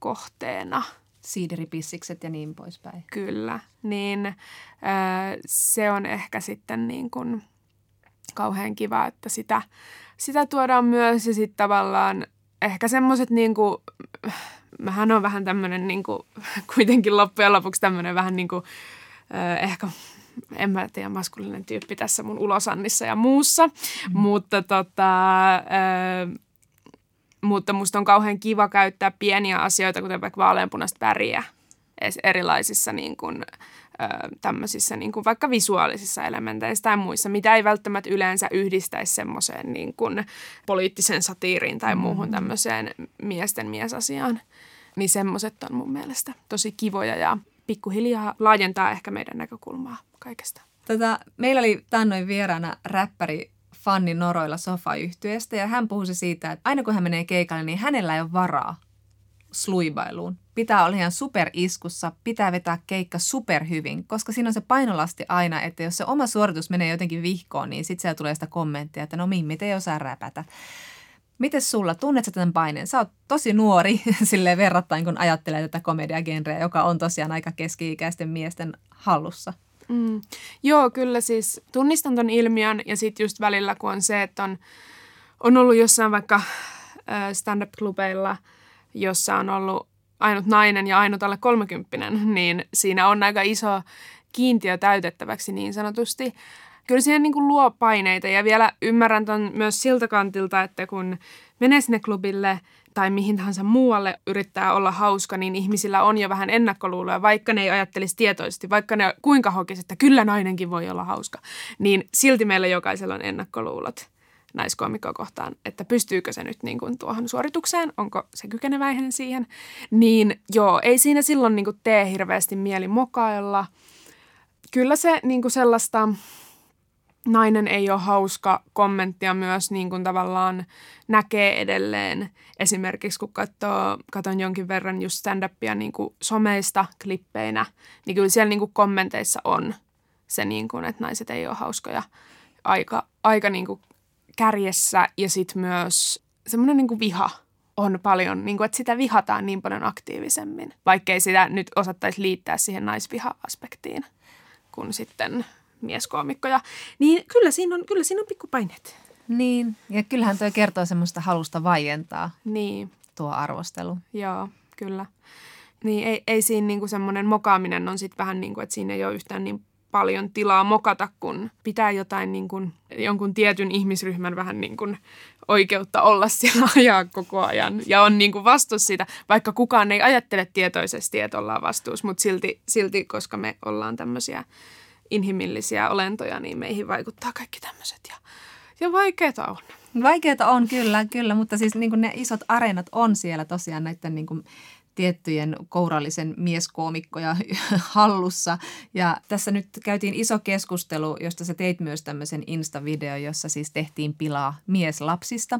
kohteena. Siideripissikset ja niin poispäin. Kyllä, niin äh, se on ehkä sitten niin kuin kauhean kiva, että sitä, sitä tuodaan myös ja sitten tavallaan ehkä semmoiset niin kuin, mähän on vähän tämmöinen niin kuin, *laughs* kuitenkin loppujen lopuksi tämmöinen vähän niin kuin, äh, ehkä en mä tiedä, maskulinen tyyppi tässä mun ulosannissa ja muussa, mm. mutta tota, äh, mutta musta on kauhean kiva käyttää pieniä asioita, kuten vaikka vaaleanpunaista väriä erilaisissa niin kuin, tämmöisissä niin kuin vaikka visuaalisissa elementeissä tai muissa, mitä ei välttämättä yleensä yhdistäisi semmoiseen niin kuin poliittisen satiiriin tai muuhun mm. tämmöiseen miesten miesasiaan. Niin semmoiset on mun mielestä tosi kivoja ja pikkuhiljaa laajentaa ehkä meidän näkökulmaa kaikesta. Tota, meillä oli tannoin vieraana räppäri Fanni Noroilla sofa ja hän puhui siitä, että aina kun hän menee keikalle, niin hänellä ei ole varaa sluibailuun. Pitää olla ihan superiskussa, pitää vetää keikka superhyvin, koska siinä on se painolasti aina, että jos se oma suoritus menee jotenkin vihkoon, niin sitten siellä tulee sitä kommenttia, että no Mimmi, te ei osaa räpätä. Miten sulla, tunnet sä tämän paineen? Sä oot tosi nuori *laughs* sille verrattain, kun ajattelee tätä komediagenreä, joka on tosiaan aika keski-ikäisten miesten hallussa. Mm. Joo, kyllä siis tunnistan ton ilmiön ja sitten just välillä, kun on se, että on, on ollut jossain vaikka stand-up-klubeilla, jossa on ollut ainut nainen ja ainut alle kolmekymppinen, niin siinä on aika iso kiintiö täytettäväksi niin sanotusti. Kyllä siihen niin kuin luo paineita ja vielä ymmärrän ton myös siltä kantilta, että kun menee sinne klubille – tai mihin tahansa muualle yrittää olla hauska, niin ihmisillä on jo vähän ennakkoluuloja, vaikka ne ei ajattelisi tietoisesti, vaikka ne kuinka hokisi, että kyllä nainenkin voi olla hauska, niin silti meillä jokaisella on ennakkoluulot naiskomikkoa kohtaan, että pystyykö se nyt niin kuin tuohon suoritukseen, onko se kykeneväinen siihen, niin joo, ei siinä silloin niin kuin tee hirveästi mieli mokailla. Kyllä se niin kuin sellaista nainen ei ole hauska kommenttia myös niin kuin tavallaan näkee edelleen. Esimerkiksi kun katsoo, katon jonkin verran just stand-upia niin kuin someista klippeinä, niin kyllä siellä niin kuin kommenteissa on se, niin kuin, että naiset ei ole hauskoja aika, aika niin kuin kärjessä ja sitten myös semmoinen niin viha on paljon, niin kuin, että sitä vihataan niin paljon aktiivisemmin, vaikkei sitä nyt osattaisi liittää siihen naisviha-aspektiin, kun sitten mieskoomikkoja, niin kyllä siinä on, kyllä siinä on pikkupaineet. Niin, ja kyllähän tuo kertoo semmoista halusta vaientaa niin. tuo arvostelu. Joo, kyllä. Niin ei, ei siinä niinku semmoinen mokaaminen on sitten vähän niin kuin, että siinä ei ole yhtään niin paljon tilaa mokata, kun pitää jotain niin kuin, jonkun tietyn ihmisryhmän vähän niin kuin oikeutta olla siellä *laughs* ajaa koko ajan. Ja on niin kuin vastuus siitä, vaikka kukaan ei ajattele tietoisesti, että ollaan vastuus, mutta silti, silti koska me ollaan tämmöisiä inhimillisiä olentoja, niin meihin vaikuttaa kaikki tämmöiset. Ja, ja vaikeita on. Vaikeita on kyllä, kyllä, mutta siis niin ne isot areenat on siellä tosiaan näiden niin tiettyjen kourallisen mieskoomikkoja *laughs* hallussa. Ja tässä nyt käytiin iso keskustelu, josta sä teit myös tämmöisen Insta-video, jossa siis tehtiin pilaa mieslapsista.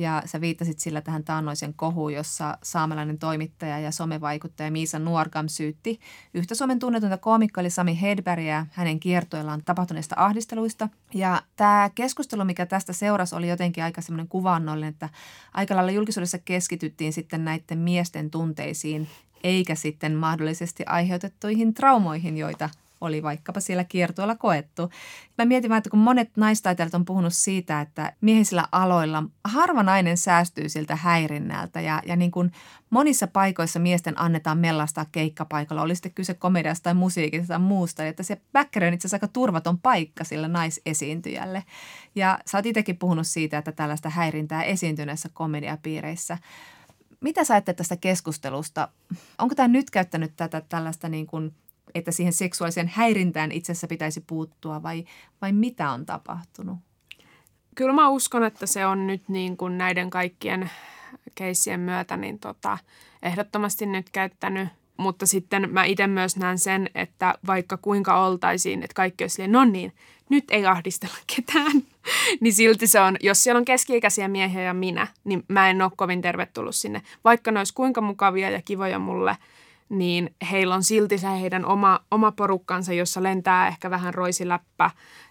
Ja sä viittasit sillä tähän taannoisen kohuun, jossa saamelainen toimittaja ja somevaikuttaja Miisa Nuorgam syytti yhtä Suomen tunnetunta koomikko eli Sami Hedbergia hänen kiertoillaan tapahtuneista ahdisteluista. Ja tämä keskustelu, mikä tästä seurasi, oli jotenkin aika semmoinen kuvannollinen, että aika lailla julkisuudessa keskityttiin sitten näiden miesten tunteisiin eikä sitten mahdollisesti aiheutettuihin traumoihin, joita oli vaikkapa siellä kiertueella koettu. Mä mietin vaan, että kun monet naistaiteilijat on puhunut siitä, että miehisillä aloilla harva nainen säästyy siltä häirinnältä ja, ja niin kuin monissa paikoissa miesten annetaan mellastaa keikkapaikalla, oli sitten kyse komediasta tai musiikista tai muusta, että se background on itse asiassa aika turvaton paikka sillä naisesiintyjälle. Ja sä oot itsekin puhunut siitä, että tällaista häirintää esiintyy näissä komediapiireissä. Mitä sä ajattelet tästä keskustelusta? Onko tämä nyt käyttänyt tätä tällaista niin kuin että siihen seksuaaliseen häirintään itsessä pitäisi puuttua vai, vai mitä on tapahtunut? Kyllä mä uskon, että se on nyt niin kuin näiden kaikkien keissien myötä niin tota, ehdottomasti nyt käyttänyt. Mutta sitten mä itse myös näen sen, että vaikka kuinka oltaisiin, että kaikki olisi no niin, nyt ei ahdistella ketään, *laughs* niin silti se on, jos siellä on keski-ikäisiä miehiä ja minä, niin mä en ole kovin tervetullut sinne. Vaikka ne olisi kuinka mukavia ja kivoja mulle, niin heillä on silti se heidän oma, oma porukkansa, jossa lentää ehkä vähän roisiläppä.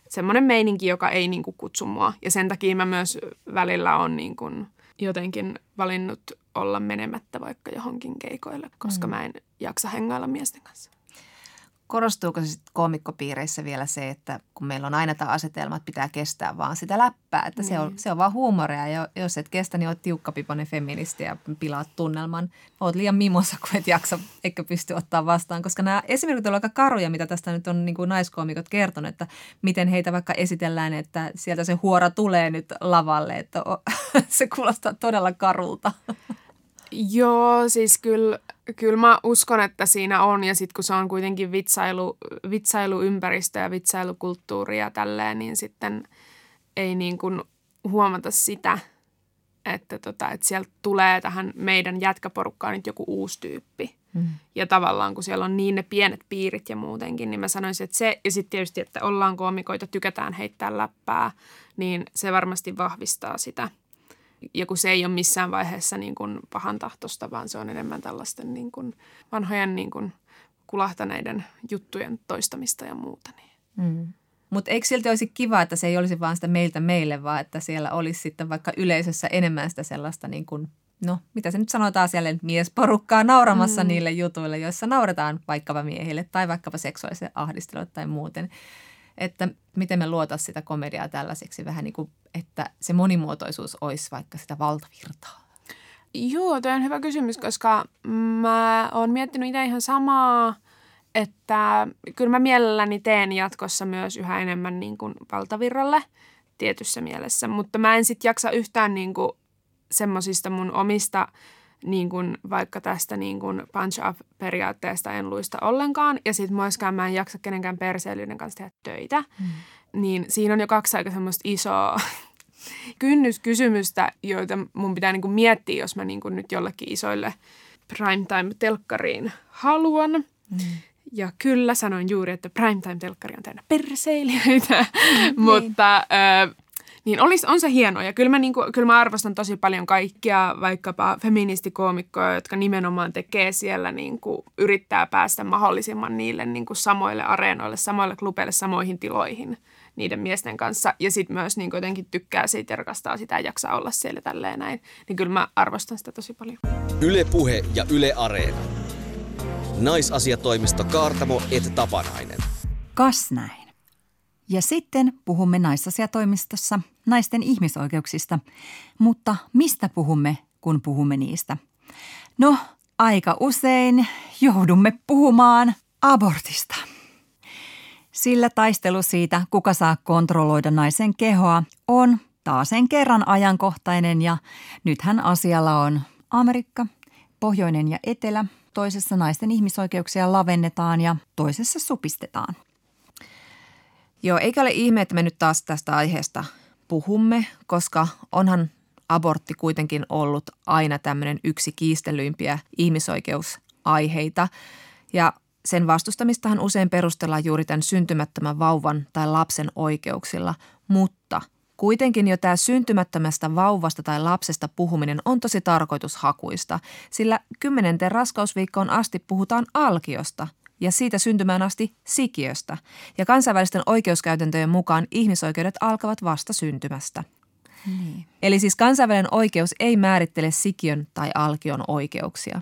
Semmoinen meininki, joka ei niin kuin, kutsu mua. Ja sen takia mä myös välillä on niin kuin, jotenkin valinnut olla menemättä vaikka johonkin keikoille, koska mm. mä en jaksa hengailla miesten kanssa. Korostuuko se sitten koomikkopiireissä vielä se, että kun meillä on aina tämä asetelma, että pitää kestää vaan sitä läppää, että niin. se, on, niin. se on vaan huumoria ja jos et kestä, niin oot tiukkapiponen feministi ja pilaat tunnelman. Oot liian mimosa, kun et jaksa eikä pysty ottaa vastaan, koska nämä esimerkit ovat aika karuja, mitä tästä nyt on niin kuin naiskoomikot kertonut, että miten heitä vaikka esitellään, että sieltä se huora tulee nyt lavalle, että *laughs* se kuulostaa todella karulta. Joo, siis kyllä, kyllä mä uskon, että siinä on. Ja sitten kun se on kuitenkin vitsailu, vitsailuympäristö ja vitsailukulttuuri ja tälleen, niin sitten ei niin kuin huomata sitä, että, tota, että sieltä tulee tähän meidän jätkäporukkaan nyt joku uusi tyyppi. Mm. Ja tavallaan kun siellä on niin ne pienet piirit ja muutenkin, niin mä sanoisin, että se, ja sitten tietysti, että ollaan koomikoita, tykätään heittää läppää, niin se varmasti vahvistaa sitä – ja kun se ei ole missään vaiheessa niin kuin pahan tahtosta, vaan se on enemmän tällaisten niin kuin vanhojen niin kuin kulahtaneiden juttujen toistamista ja muuta. Niin. Mm. Mutta eikö silti olisi kiva, että se ei olisi vaan sitä meiltä meille, vaan että siellä olisi sitten vaikka yleisössä enemmän sitä sellaista niin kuin, no mitä se nyt sanotaan siellä, miesporukkaa nauramassa mm. niille jutuille, joissa nauretaan vaikkapa miehille tai vaikkapa seksuaaliselle ahdistelulle tai muuten että miten me luotaisiin sitä komediaa tällaiseksi vähän niin kuin, että se monimuotoisuus olisi vaikka sitä valtavirtaa? Joo, tämä on hyvä kysymys, koska mä oon miettinyt itse ihan samaa, että kyllä mä mielelläni teen jatkossa myös yhä enemmän niin kuin valtavirralle tietyssä mielessä, mutta mä en sitten jaksa yhtään niin kuin semmoisista mun omista niin kuin vaikka tästä niin kuin punch-up-periaatteesta en luista ollenkaan. Ja sitten myöskään mä en jaksa kenenkään perseilyyden kanssa tehdä töitä. Mm. Niin siinä on jo kaksi aika semmoista isoa *laughs* kynnyskysymystä, joita mun pitää niin kuin miettiä, jos mä niin kuin nyt jollekin isoille primetime-telkkariin haluan. Mm. Ja kyllä sanoin juuri, että primetime-telkkari on täynnä perseilijöitä, mm, *laughs* mutta... Niin. Ö, niin olisi, on se hienoa ja kyllä mä, niin kuin, kyllä mä arvostan tosi paljon kaikkia vaikkapa feministikoomikkoja, jotka nimenomaan tekee siellä, niin kuin, yrittää päästä mahdollisimman niille niin kuin samoille areenoille, samoille klubeille, samoihin tiloihin niiden miesten kanssa. Ja sitten myös niin jotenkin tykkää siitä ja rakastaa sitä ja jaksaa olla siellä tälleen näin. Niin kyllä mä arvostan sitä tosi paljon. Yle Puhe ja Yle Areena. Naisasiatoimisto Kaartamo et Tapanainen. Kas näin. Ja sitten puhumme naisasiatoimistossa naisten ihmisoikeuksista. Mutta mistä puhumme, kun puhumme niistä? No, aika usein joudumme puhumaan abortista. Sillä taistelu siitä, kuka saa kontrolloida naisen kehoa, on taasen kerran ajankohtainen ja nythän asialla on Amerikka, Pohjoinen ja Etelä. Toisessa naisten ihmisoikeuksia lavennetaan ja toisessa supistetaan. Joo, eikä ole ihme, että me nyt taas tästä aiheesta puhumme, koska onhan abortti kuitenkin ollut aina tämmöinen yksi kiistelyimpiä ihmisoikeusaiheita. Ja sen vastustamistahan usein perustellaan juuri tämän syntymättömän vauvan tai lapsen oikeuksilla, mutta kuitenkin jo tämä syntymättömästä vauvasta tai lapsesta puhuminen on tosi tarkoitushakuista, sillä kymmenenten raskausviikkoon asti puhutaan alkiosta – ja siitä syntymään asti sikiöstä. Ja kansainvälisten oikeuskäytäntöjen mukaan ihmisoikeudet alkavat vasta syntymästä. Niin. Eli siis kansainvälinen oikeus ei määrittele sikiön tai alkion oikeuksia.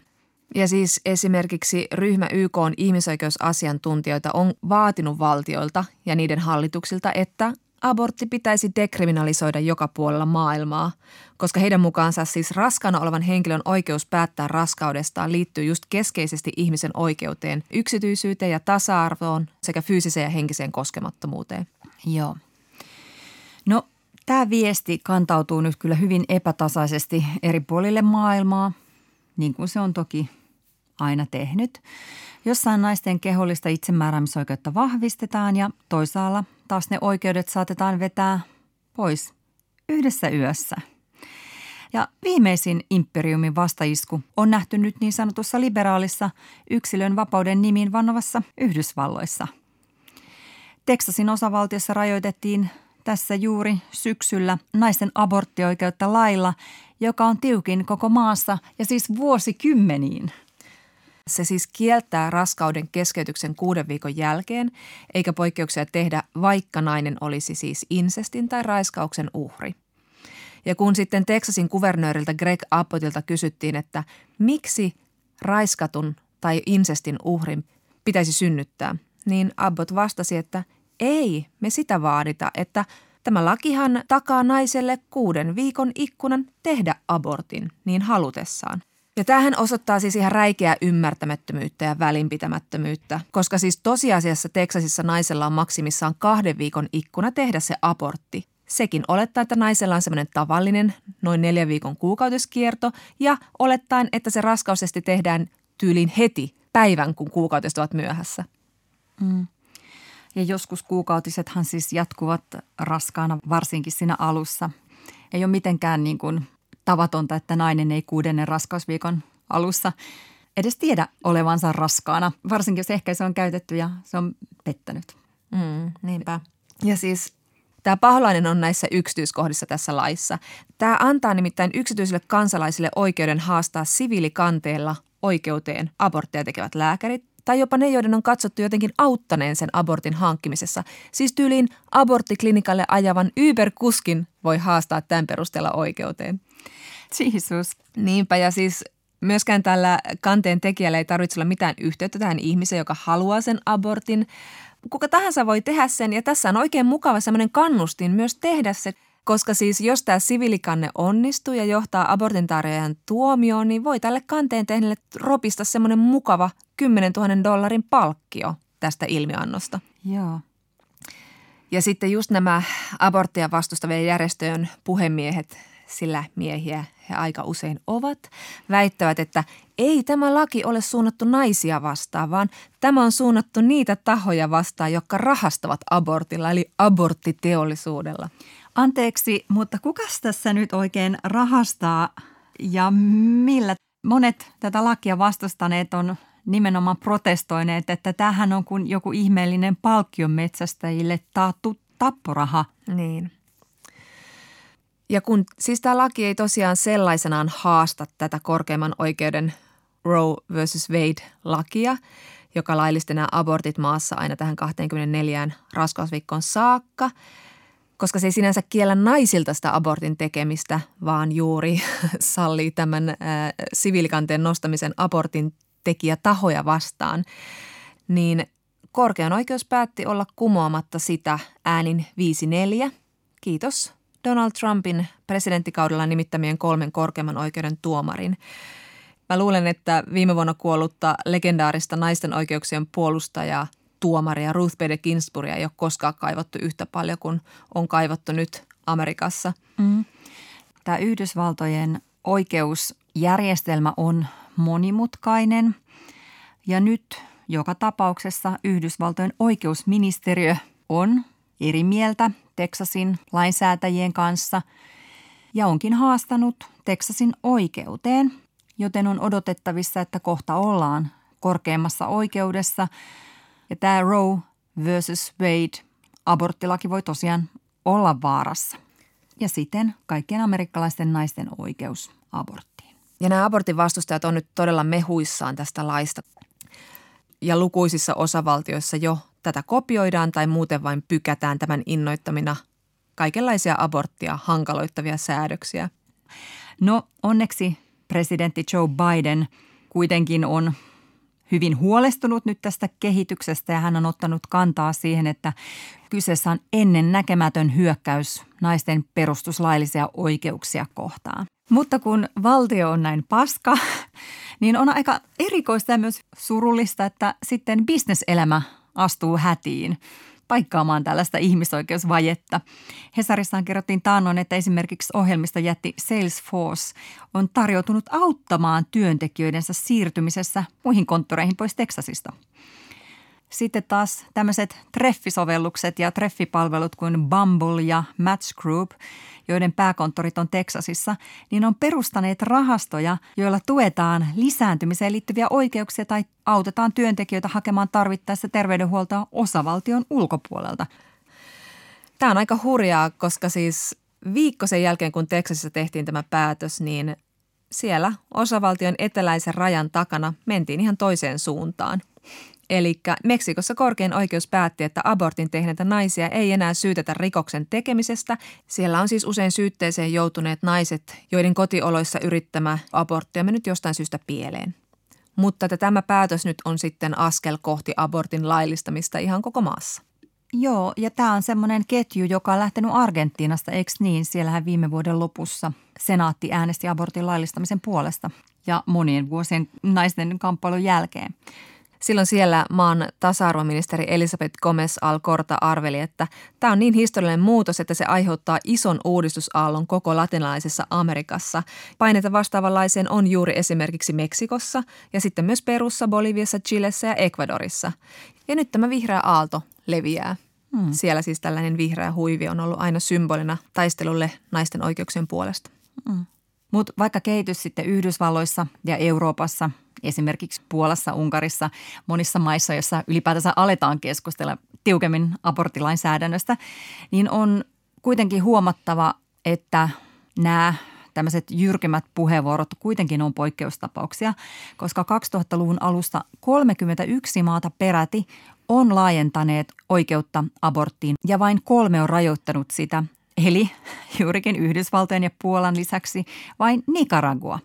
Ja siis esimerkiksi ryhmä YK on ihmisoikeusasiantuntijoita on vaatinut valtioilta ja niiden hallituksilta, että abortti pitäisi dekriminalisoida joka puolella maailmaa, koska heidän mukaansa siis raskaana olevan henkilön oikeus päättää raskaudestaan liittyy just keskeisesti ihmisen oikeuteen, yksityisyyteen ja tasa-arvoon sekä fyysiseen ja henkiseen koskemattomuuteen. Joo. No, tämä viesti kantautuu nyt kyllä hyvin epätasaisesti eri puolille maailmaa, niin kuin se on toki aina tehnyt. Jossain naisten kehollista itsemääräämisoikeutta vahvistetaan ja toisaalla taas ne oikeudet saatetaan vetää pois yhdessä yössä. Ja viimeisin imperiumin vastaisku on nähty nyt niin sanotussa liberaalissa yksilön vapauden nimiin vannovassa Yhdysvalloissa. Teksasin osavaltiossa rajoitettiin tässä juuri syksyllä naisten aborttioikeutta lailla, joka on tiukin koko maassa ja siis vuosikymmeniin. Se siis kieltää raskauden keskeytyksen kuuden viikon jälkeen, eikä poikkeuksia tehdä, vaikka nainen olisi siis insestin tai raiskauksen uhri. Ja kun sitten Texasin kuvernööriltä Greg Abbottilta kysyttiin, että miksi raiskatun tai insestin uhrin pitäisi synnyttää, niin Abbott vastasi, että ei, me sitä vaadita, että tämä lakihan takaa naiselle kuuden viikon ikkunan tehdä abortin niin halutessaan. Ja tämähän osoittaa siis ihan räikeää ymmärtämättömyyttä ja välinpitämättömyyttä, koska siis tosiasiassa Teksasissa naisella on maksimissaan kahden viikon ikkuna tehdä se abortti. Sekin olettaa, että naisella on semmoinen tavallinen noin neljän viikon kuukautiskierto ja olettaen, että se raskausesti tehdään tyyliin heti päivän, kun kuukautiset ovat myöhässä. Mm. Ja joskus kuukautisethan siis jatkuvat raskaana, varsinkin siinä alussa. Ei ole mitenkään niin kuin tavatonta, että nainen ei kuudennen raskausviikon alussa edes tiedä olevansa raskaana, varsinkin jos ehkä se on käytetty ja se on pettänyt. Mm, niinpä. Ja siis tämä paholainen on näissä yksityiskohdissa tässä laissa. Tämä antaa nimittäin yksityisille kansalaisille oikeuden haastaa siviilikanteella oikeuteen abortteja tekevät lääkärit tai jopa ne, joiden on katsottu jotenkin auttaneen sen abortin hankkimisessa. Siis tyyliin aborttiklinikalle ajavan Uber-kuskin voi haastaa tämän perusteella oikeuteen. Jesus. Niinpä ja siis myöskään tällä kanteen tekijällä ei tarvitse olla mitään yhteyttä tähän ihmiseen, joka haluaa sen abortin. Kuka tahansa voi tehdä sen ja tässä on oikein mukava sellainen kannustin myös tehdä se, koska siis jos tämä siviilikanne onnistuu ja johtaa abortin tarjoajan tuomioon, niin voi tälle kanteen tehneelle ropista semmoinen mukava 10 000 dollarin palkkio tästä ilmiannosta. Joo. Ja sitten just nämä aborttia vastustavien järjestöjen puhemiehet, sillä miehiä he aika usein ovat, väittävät, että ei tämä laki ole suunnattu naisia vastaan, vaan tämä on suunnattu niitä tahoja vastaan, jotka rahastavat abortilla, eli aborttiteollisuudella. Anteeksi, mutta kuka tässä nyt oikein rahastaa ja millä? Monet tätä lakia vastustaneet on nimenomaan protestoineet, että tähän on kuin joku ihmeellinen palkkion metsästäjille taattu tapporaha. Niin. Ja kun siis tämä laki ei tosiaan sellaisenaan haasta tätä korkeimman oikeuden Roe versus Wade-lakia, joka laillisti nämä abortit maassa aina tähän 24 raskausviikkoon saakka, koska se ei sinänsä kiellä naisilta sitä abortin tekemistä, vaan juuri *laughs* sallii tämän äh, siviilikanteen nostamisen abortin tekijätahoja vastaan, niin korkean oikeus päätti olla kumoamatta sitä äänin 5-4. Kiitos Donald Trumpin presidenttikaudella nimittämien kolmen korkeimman oikeuden tuomarin. Mä luulen, että viime vuonna kuollutta legendaarista naisten oikeuksien puolustajaa tuomaria Ruth Bader Ginsburgia ei ole koskaan kaivattu yhtä paljon kuin on kaivattu nyt Amerikassa. Mm. Tämä Yhdysvaltojen oikeusjärjestelmä on monimutkainen ja nyt joka tapauksessa Yhdysvaltojen oikeusministeriö on eri mieltä Teksasin lainsäätäjien kanssa ja onkin haastanut Teksasin oikeuteen, joten on odotettavissa, että kohta ollaan korkeimmassa oikeudessa. Ja tämä Roe versus Wade aborttilaki voi tosiaan olla vaarassa. Ja siten kaikkien amerikkalaisten naisten oikeus aborttiin. Ja nämä abortin vastustajat on nyt todella mehuissaan tästä laista. Ja lukuisissa osavaltioissa jo tätä kopioidaan tai muuten vain pykätään tämän innoittamina kaikenlaisia aborttia hankaloittavia säädöksiä. No onneksi presidentti Joe Biden kuitenkin on hyvin huolestunut nyt tästä kehityksestä ja hän on ottanut kantaa siihen, että kyseessä on ennen näkemätön hyökkäys naisten perustuslaillisia oikeuksia kohtaan. Mutta kun valtio on näin paska, niin on aika erikoista ja myös surullista, että sitten bisneselämä astuu hätiin paikkaamaan tällaista ihmisoikeusvajetta. Hesarissaan kerrottiin taannoin, että esimerkiksi ohjelmista jätti Salesforce on tarjoutunut auttamaan työntekijöidensä siirtymisessä muihin konttoreihin pois Teksasista. Sitten taas tämmöiset treffisovellukset ja treffipalvelut kuin Bumble ja Match Group, joiden pääkonttorit on Teksasissa, niin on perustaneet rahastoja, joilla tuetaan lisääntymiseen liittyviä oikeuksia tai autetaan työntekijöitä hakemaan tarvittaessa terveydenhuoltoa osavaltion ulkopuolelta. Tämä on aika hurjaa, koska siis viikko sen jälkeen, kun Teksasissa tehtiin tämä päätös, niin siellä osavaltion eteläisen rajan takana mentiin ihan toiseen suuntaan. Eli Meksikossa korkein oikeus päätti, että abortin tehneitä naisia ei enää syytetä rikoksen tekemisestä. Siellä on siis usein syytteeseen joutuneet naiset, joiden kotioloissa yrittämä abortti on mennyt jostain syystä pieleen. Mutta että tämä päätös nyt on sitten askel kohti abortin laillistamista ihan koko maassa. Joo, ja tämä on semmoinen ketju, joka on lähtenyt Argentiinasta, eikö niin? Siellähän viime vuoden lopussa senaatti äänesti abortin laillistamisen puolesta ja monien vuosien naisten kamppailun jälkeen. Silloin siellä maan tasa-arvoministeri Elisabeth Gomez Alcorta arveli, että tämä on niin historiallinen muutos, että se aiheuttaa ison uudistusaallon koko latinalaisessa Amerikassa. Paineita vastaavanlaiseen on juuri esimerkiksi Meksikossa ja sitten myös Perussa, Boliviassa, Chilessä ja Ecuadorissa. Ja nyt tämä vihreä aalto leviää. Hmm. Siellä siis tällainen vihreä huivi on ollut aina symbolina taistelulle naisten oikeuksien puolesta. Hmm. Mutta vaikka kehitys sitten Yhdysvalloissa ja Euroopassa, esimerkiksi Puolassa, Unkarissa, monissa maissa, joissa ylipäätänsä aletaan keskustella tiukemmin aborttilainsäädännöstä, niin on kuitenkin huomattava, että nämä tämmöiset jyrkemmät puheenvuorot kuitenkin on poikkeustapauksia, koska 2000-luvun alusta 31 maata peräti on laajentaneet oikeutta aborttiin ja vain kolme on rajoittanut sitä, eli juurikin Yhdysvaltojen ja Puolan lisäksi vain Nicaragua.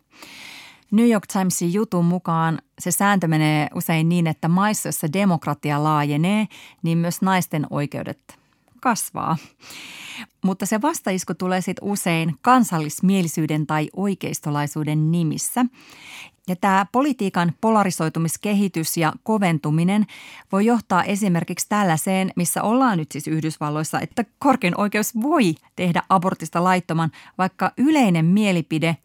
New York Timesin jutun mukaan se sääntö menee usein niin, että maissa, joissa demokratia laajenee, niin myös naisten oikeudet kasvaa. Mutta se vastaisku tulee sitten usein kansallismielisyyden tai oikeistolaisuuden nimissä. Ja tämä politiikan polarisoitumiskehitys ja koventuminen voi johtaa esimerkiksi tällaiseen, missä ollaan nyt siis Yhdysvalloissa, että korkein oikeus voi tehdä abortista laittoman, vaikka yleinen mielipide,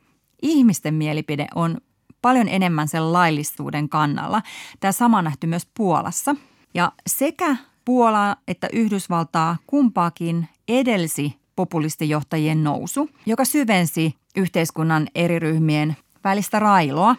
ihmisten mielipide on paljon enemmän sen laillisuuden kannalla. Tämä sama nähty myös Puolassa. Ja sekä Puolaa että Yhdysvaltaa kumpaakin edelsi populistijohtajien nousu, joka syvensi yhteiskunnan eri ryhmien välistä railoa.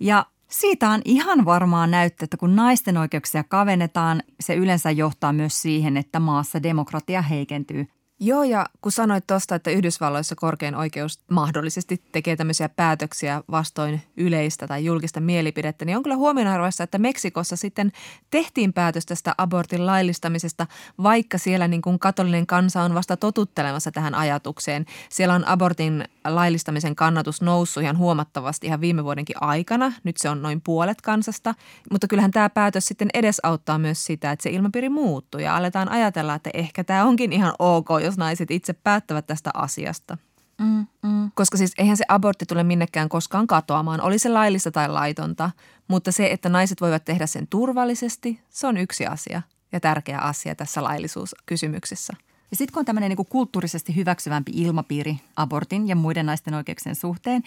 Ja siitä on ihan varmaa näyttää, että kun naisten oikeuksia kavennetaan, se yleensä johtaa myös siihen, että maassa demokratia heikentyy Joo, ja kun sanoit tuosta, että Yhdysvalloissa korkein oikeus mahdollisesti tekee tämmöisiä päätöksiä vastoin yleistä tai julkista mielipidettä, niin on kyllä huomionarvoista, että Meksikossa sitten tehtiin päätös tästä abortin laillistamisesta, vaikka siellä niin kuin katolinen kansa on vasta totuttelemassa tähän ajatukseen. Siellä on abortin laillistamisen kannatus noussut ihan huomattavasti ihan viime vuodenkin aikana. Nyt se on noin puolet kansasta, mutta kyllähän tämä päätös sitten edesauttaa myös sitä, että se ilmapiiri muuttuu ja aletaan ajatella, että ehkä tämä onkin ihan ok, jos naiset itse päättävät tästä asiasta. Mm, mm. Koska siis eihän se abortti tule minnekään koskaan katoamaan, oli se laillista tai laitonta, mutta se, että naiset voivat tehdä sen turvallisesti, se on yksi asia ja tärkeä asia tässä laillisuuskysymyksessä. Ja sitten kun on tämmöinen niin kulttuurisesti hyväksyvämpi ilmapiiri abortin ja muiden naisten oikeuksien suhteen,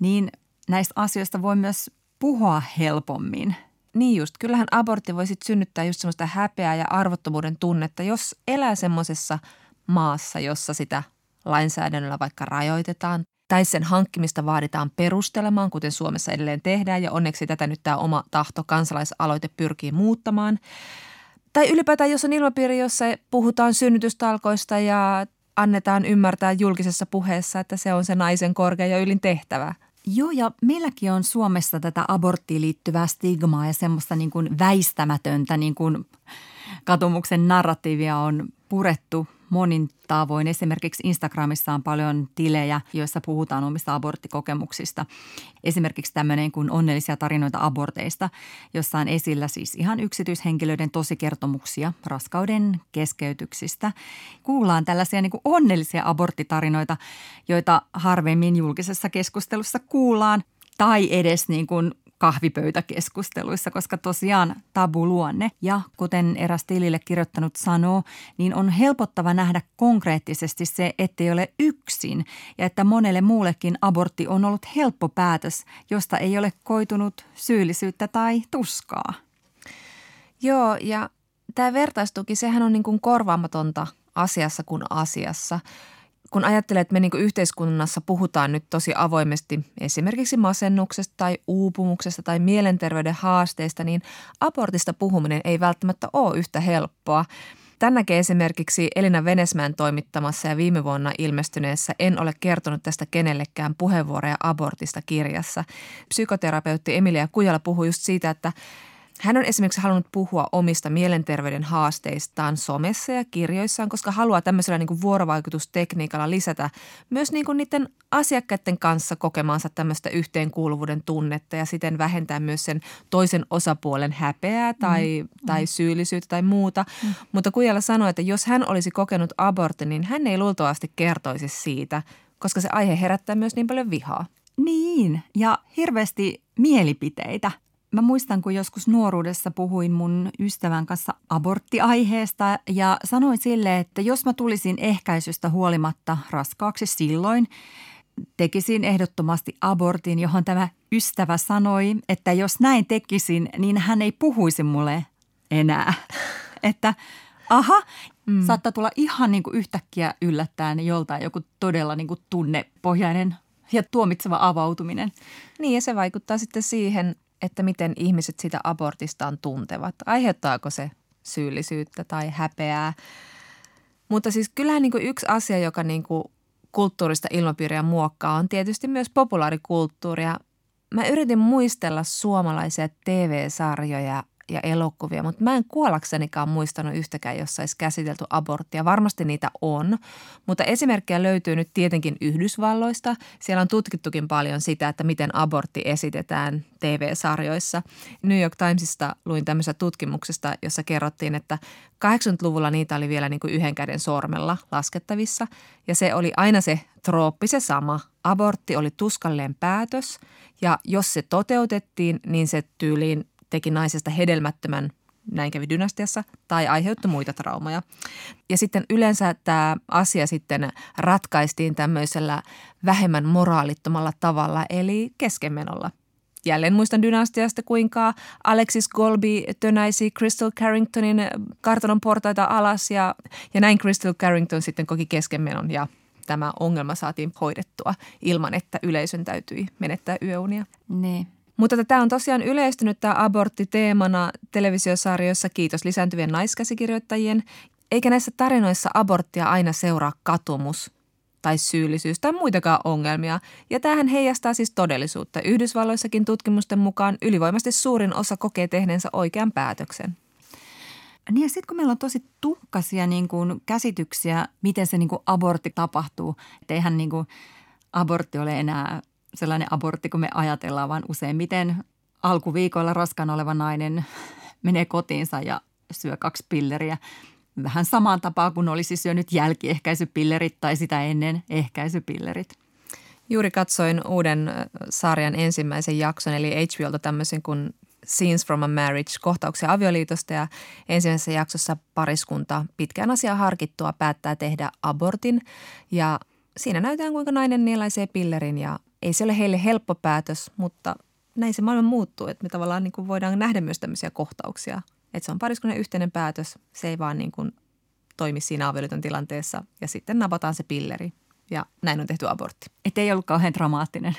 niin näistä asioista voi myös puhua helpommin. Niin just, kyllähän abortti voi sitten synnyttää just semmoista häpeää ja arvottomuuden tunnetta, jos elää semmoisessa – maassa, jossa sitä lainsäädännöllä vaikka rajoitetaan tai sen hankkimista vaaditaan perustelemaan, kuten Suomessa edelleen tehdään ja onneksi tätä nyt tämä oma tahto kansalaisaloite pyrkii muuttamaan. Tai ylipäätään, jos on ilmapiiri, jossa puhutaan synnytystalkoista ja annetaan ymmärtää julkisessa puheessa, että se on se naisen korkea ja ylin tehtävä. Joo, ja meilläkin on Suomessa tätä aborttiin liittyvää stigmaa ja semmoista niin kuin väistämätöntä niin kuin katumuksen narratiivia on purettu monin tavoin. Esimerkiksi Instagramissa on paljon tilejä, joissa puhutaan omista aborttikokemuksista. Esimerkiksi tämmöinen kuin onnellisia tarinoita aborteista, jossa on esillä siis ihan yksityishenkilöiden tosikertomuksia raskauden keskeytyksistä. Kuullaan tällaisia niin kuin onnellisia aborttitarinoita, joita harvemmin julkisessa keskustelussa kuullaan tai edes niin kuin kahvipöytäkeskusteluissa, koska tosiaan tabuluonne. Ja kuten eräs tilille kirjoittanut sanoo, niin on helpottava nähdä konkreettisesti se, ettei ole yksin ja että monelle muullekin abortti on ollut helppo päätös, josta ei ole koitunut syyllisyyttä tai tuskaa. Joo, ja tämä vertaistuki, sehän on niin kuin korvaamatonta asiassa kuin asiassa. Kun ajattelee, että me niin yhteiskunnassa puhutaan nyt tosi avoimesti esimerkiksi masennuksesta tai uupumuksesta tai mielenterveyden haasteista, niin abortista puhuminen ei välttämättä ole yhtä helppoa. Tän näkee esimerkiksi Elina Venesmään toimittamassa ja viime vuonna ilmestyneessä En ole kertonut tästä kenellekään puheenvuoroja abortista kirjassa. Psykoterapeutti Emilia Kujala puhui just siitä, että hän on esimerkiksi halunnut puhua omista mielenterveyden haasteistaan somessa ja kirjoissaan, koska haluaa tämmöisellä niin kuin vuorovaikutustekniikalla lisätä myös niin kuin niiden asiakkaiden kanssa kokemaansa tämmöistä yhteenkuuluvuuden tunnetta ja siten vähentää myös sen toisen osapuolen häpeää tai, mm. tai syyllisyyttä tai muuta. Mm. Mutta Kujala sanoi, että jos hän olisi kokenut abortin, niin hän ei luultavasti kertoisi siitä, koska se aihe herättää myös niin paljon vihaa. Niin, ja hirveästi mielipiteitä – Mä muistan, kun joskus nuoruudessa puhuin mun ystävän kanssa aborttiaiheesta ja sanoin sille, että jos mä tulisin ehkäisystä huolimatta raskaaksi silloin, tekisin ehdottomasti abortin, johon tämä ystävä sanoi, että jos näin tekisin, niin hän ei puhuisi mulle enää. *laughs* että aha, mm. saattaa tulla ihan niin kuin yhtäkkiä yllättäen joltain joku todella niin kuin tunnepohjainen ja tuomitseva avautuminen. Niin ja se vaikuttaa sitten siihen, että miten ihmiset sitä abortistaan tuntevat. Aiheuttaako se syyllisyyttä tai häpeää? Mutta siis kyllähän niin kuin yksi asia, joka niin kuin kulttuurista ilmapiiriä muokkaa, on tietysti myös populaarikulttuuria. Mä yritin muistella suomalaisia TV-sarjoja ja elokuvia, mutta mä en kuollaksenikaan muistanut yhtäkään, jossa olisi käsitelty aborttia. Varmasti niitä on, mutta esimerkkejä löytyy nyt tietenkin Yhdysvalloista. Siellä on tutkittukin paljon sitä, että miten abortti esitetään TV-sarjoissa. New York Timesista luin tämmöisestä tutkimuksesta, jossa kerrottiin, että 80-luvulla niitä oli vielä niin kuin yhden käden sormella laskettavissa. Ja se oli aina se trooppi se sama. Abortti oli tuskalleen päätös ja jos se toteutettiin, niin se tyyliin teki naisesta hedelmättömän näin kävi dynastiassa, tai aiheutti muita traumaja. Ja sitten yleensä tämä asia sitten ratkaistiin tämmöisellä vähemmän moraalittomalla tavalla, eli keskenmenolla. Jälleen muistan dynastiasta, kuinka Alexis Golby tönäisi Crystal Carringtonin kartanon portaita alas ja, ja näin Crystal Carrington sitten koki keskenmenon ja tämä ongelma saatiin hoidettua ilman, että yleisön täytyi menettää yöunia. Niin. Mutta tämä on tosiaan yleistynyt tämä abortti teemana televisiosarjoissa, kiitos lisääntyvien naiskäsikirjoittajien. Eikä näissä tarinoissa aborttia aina seuraa katumus tai syyllisyys tai muitakaan ongelmia. Ja tähän heijastaa siis todellisuutta. Yhdysvalloissakin tutkimusten mukaan ylivoimasti suurin osa kokee tehneensä oikean päätöksen. Niin ja sitten kun meillä on tosi tukkasia niin kuin käsityksiä, miten se niin kuin abortti tapahtuu, että eihän niin kuin abortti ole enää sellainen abortti, kun me ajatellaan, vaan useimmiten alkuviikoilla raskaana oleva nainen menee kotiinsa ja syö kaksi pilleriä. Vähän samaan tapaan kuin olisi syönyt jälkiehkäisypillerit tai sitä ennen ehkäisypillerit. Juuri katsoin uuden sarjan ensimmäisen jakson, eli HBOlta tämmöisen kuin Scenes from a Marriage, kohtauksia avioliitosta ja ensimmäisessä jaksossa pariskunta pitkään asiaa harkittua päättää tehdä abortin ja siinä näytetään kuinka nainen nielaisee pillerin ja ei se ole heille helppo päätös, mutta näin se maailma muuttuu, että me tavallaan niin kuin voidaan nähdä myös tämmöisiä kohtauksia. Että se on pariskunnan yhteinen päätös, se ei vaan niin kuin toimi siinä avioliiton tilanteessa ja sitten napataan se pilleri ja näin on tehty abortti. Että ei ollut kauhean dramaattinen.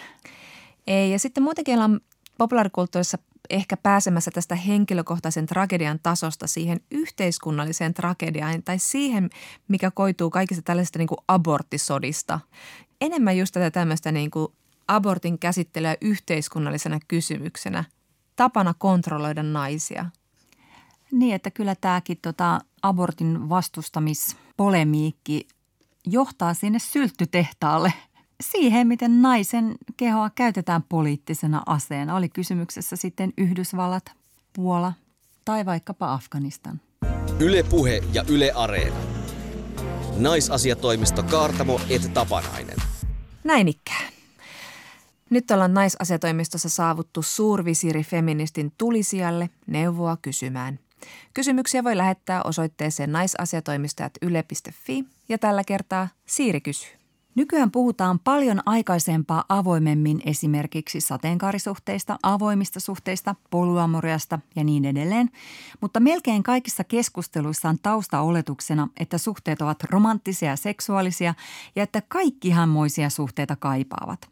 Ei ja sitten muutenkin ollaan populaarikulttuurissa ehkä pääsemässä tästä henkilökohtaisen tragedian tasosta siihen yhteiskunnalliseen tragediaan tai siihen, mikä koituu kaikista tällaisista niin kuin aborttisodista. Enemmän just tätä tämmöistä niin kuin abortin käsittelyä yhteiskunnallisena kysymyksenä, tapana kontrolloida naisia. Niin, että kyllä tämäkin tota, abortin vastustamispolemiikki johtaa sinne sylttytehtaalle siihen, miten naisen kehoa käytetään poliittisena aseena. Oli kysymyksessä sitten Yhdysvallat, Puola tai vaikkapa Afganistan. Ylepuhe ja Yle Areena. Naisasiatoimisto Kaartamo et Tapanainen. Näin ikään. Nyt ollaan naisasiatoimistossa saavuttu suurvisiiri feministin tulisijalle neuvoa kysymään. Kysymyksiä voi lähettää osoitteeseen naisasiatoimistajat yle.fi ja tällä kertaa Siiri kysyy. Nykyään puhutaan paljon aikaisempaa avoimemmin esimerkiksi sateenkaarisuhteista, avoimista suhteista, poluamoriasta ja niin edelleen, mutta melkein kaikissa keskusteluissa on taustaoletuksena, että suhteet ovat romanttisia ja seksuaalisia ja että kaikki ihanmoisia suhteita kaipaavat.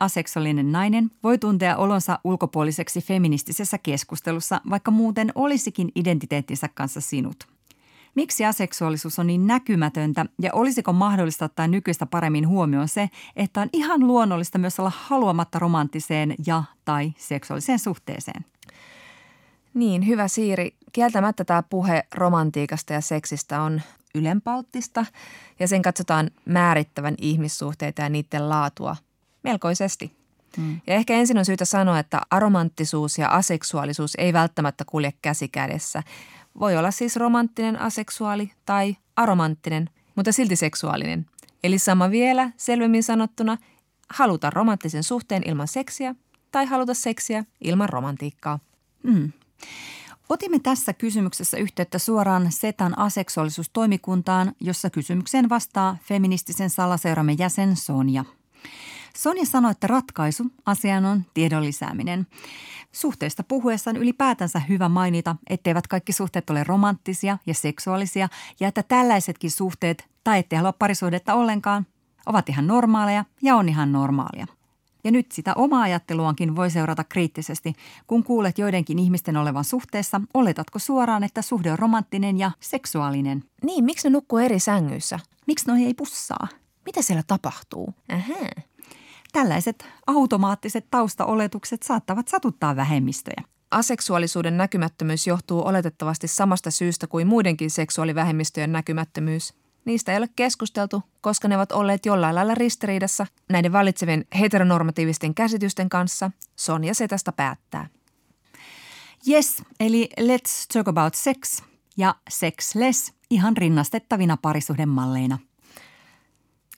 Aseksuaalinen nainen voi tuntea olonsa ulkopuoliseksi feministisessä keskustelussa, vaikka muuten olisikin identiteettinsä kanssa sinut – Miksi aseksuaalisuus on niin näkymätöntä ja olisiko mahdollista ottaa nykyistä paremmin huomioon se, että on ihan luonnollista myös olla haluamatta romanttiseen ja tai seksuaaliseen suhteeseen? Niin, hyvä Siiri. Kieltämättä tämä puhe romantiikasta ja seksistä on ylenpalttista ja sen katsotaan määrittävän ihmissuhteita ja niiden laatua melkoisesti. Hmm. Ja ehkä ensin on syytä sanoa, että aromanttisuus ja aseksuaalisuus ei välttämättä kulje käsi kädessä – voi olla siis romanttinen aseksuaali tai aromanttinen, mutta silti seksuaalinen. Eli sama vielä, selvemmin sanottuna, haluta romanttisen suhteen ilman seksiä tai haluta seksiä ilman romantiikkaa. Mm. Otimme tässä kysymyksessä yhteyttä suoraan SETAn aseksuaalisuustoimikuntaan, jossa kysymykseen vastaa feministisen salaseuramme jäsen Sonja. Sonja sanoi, että ratkaisu asiaan on tiedon lisääminen. Suhteesta puhuessaan ylipäätänsä hyvä mainita, etteivät kaikki suhteet ole romanttisia ja seksuaalisia ja että tällaisetkin suhteet, tai ettei halua parisuhdetta ollenkaan, ovat ihan normaaleja ja on ihan normaalia. Ja nyt sitä omaa ajatteluankin voi seurata kriittisesti. Kun kuulet joidenkin ihmisten olevan suhteessa, oletatko suoraan, että suhde on romanttinen ja seksuaalinen? Niin, miksi ne nukkuu eri sängyissä? Miksi noi ei pussaa? Mitä siellä tapahtuu? Ähä. Tällaiset automaattiset taustaoletukset saattavat satuttaa vähemmistöjä. Aseksuaalisuuden näkymättömyys johtuu oletettavasti samasta syystä kuin muidenkin seksuaalivähemmistöjen näkymättömyys. Niistä ei ole keskusteltu, koska ne ovat olleet jollain lailla ristiriidassa näiden valitsevien heteronormatiivisten käsitysten kanssa. Sonja Setästä päättää. Yes, eli let's talk about sex ja sexless ihan rinnastettavina parisuhdemalleina –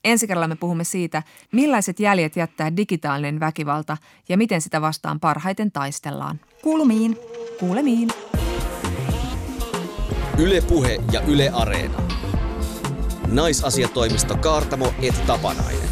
Ensi kerralla me puhumme siitä, millaiset jäljet jättää digitaalinen väkivalta ja miten sitä vastaan parhaiten taistellaan. Kuulumiin. Kuulemiin. Yle Puhe ja Yle Areena. Naisasiatoimisto Kaartamo et Tapanainen.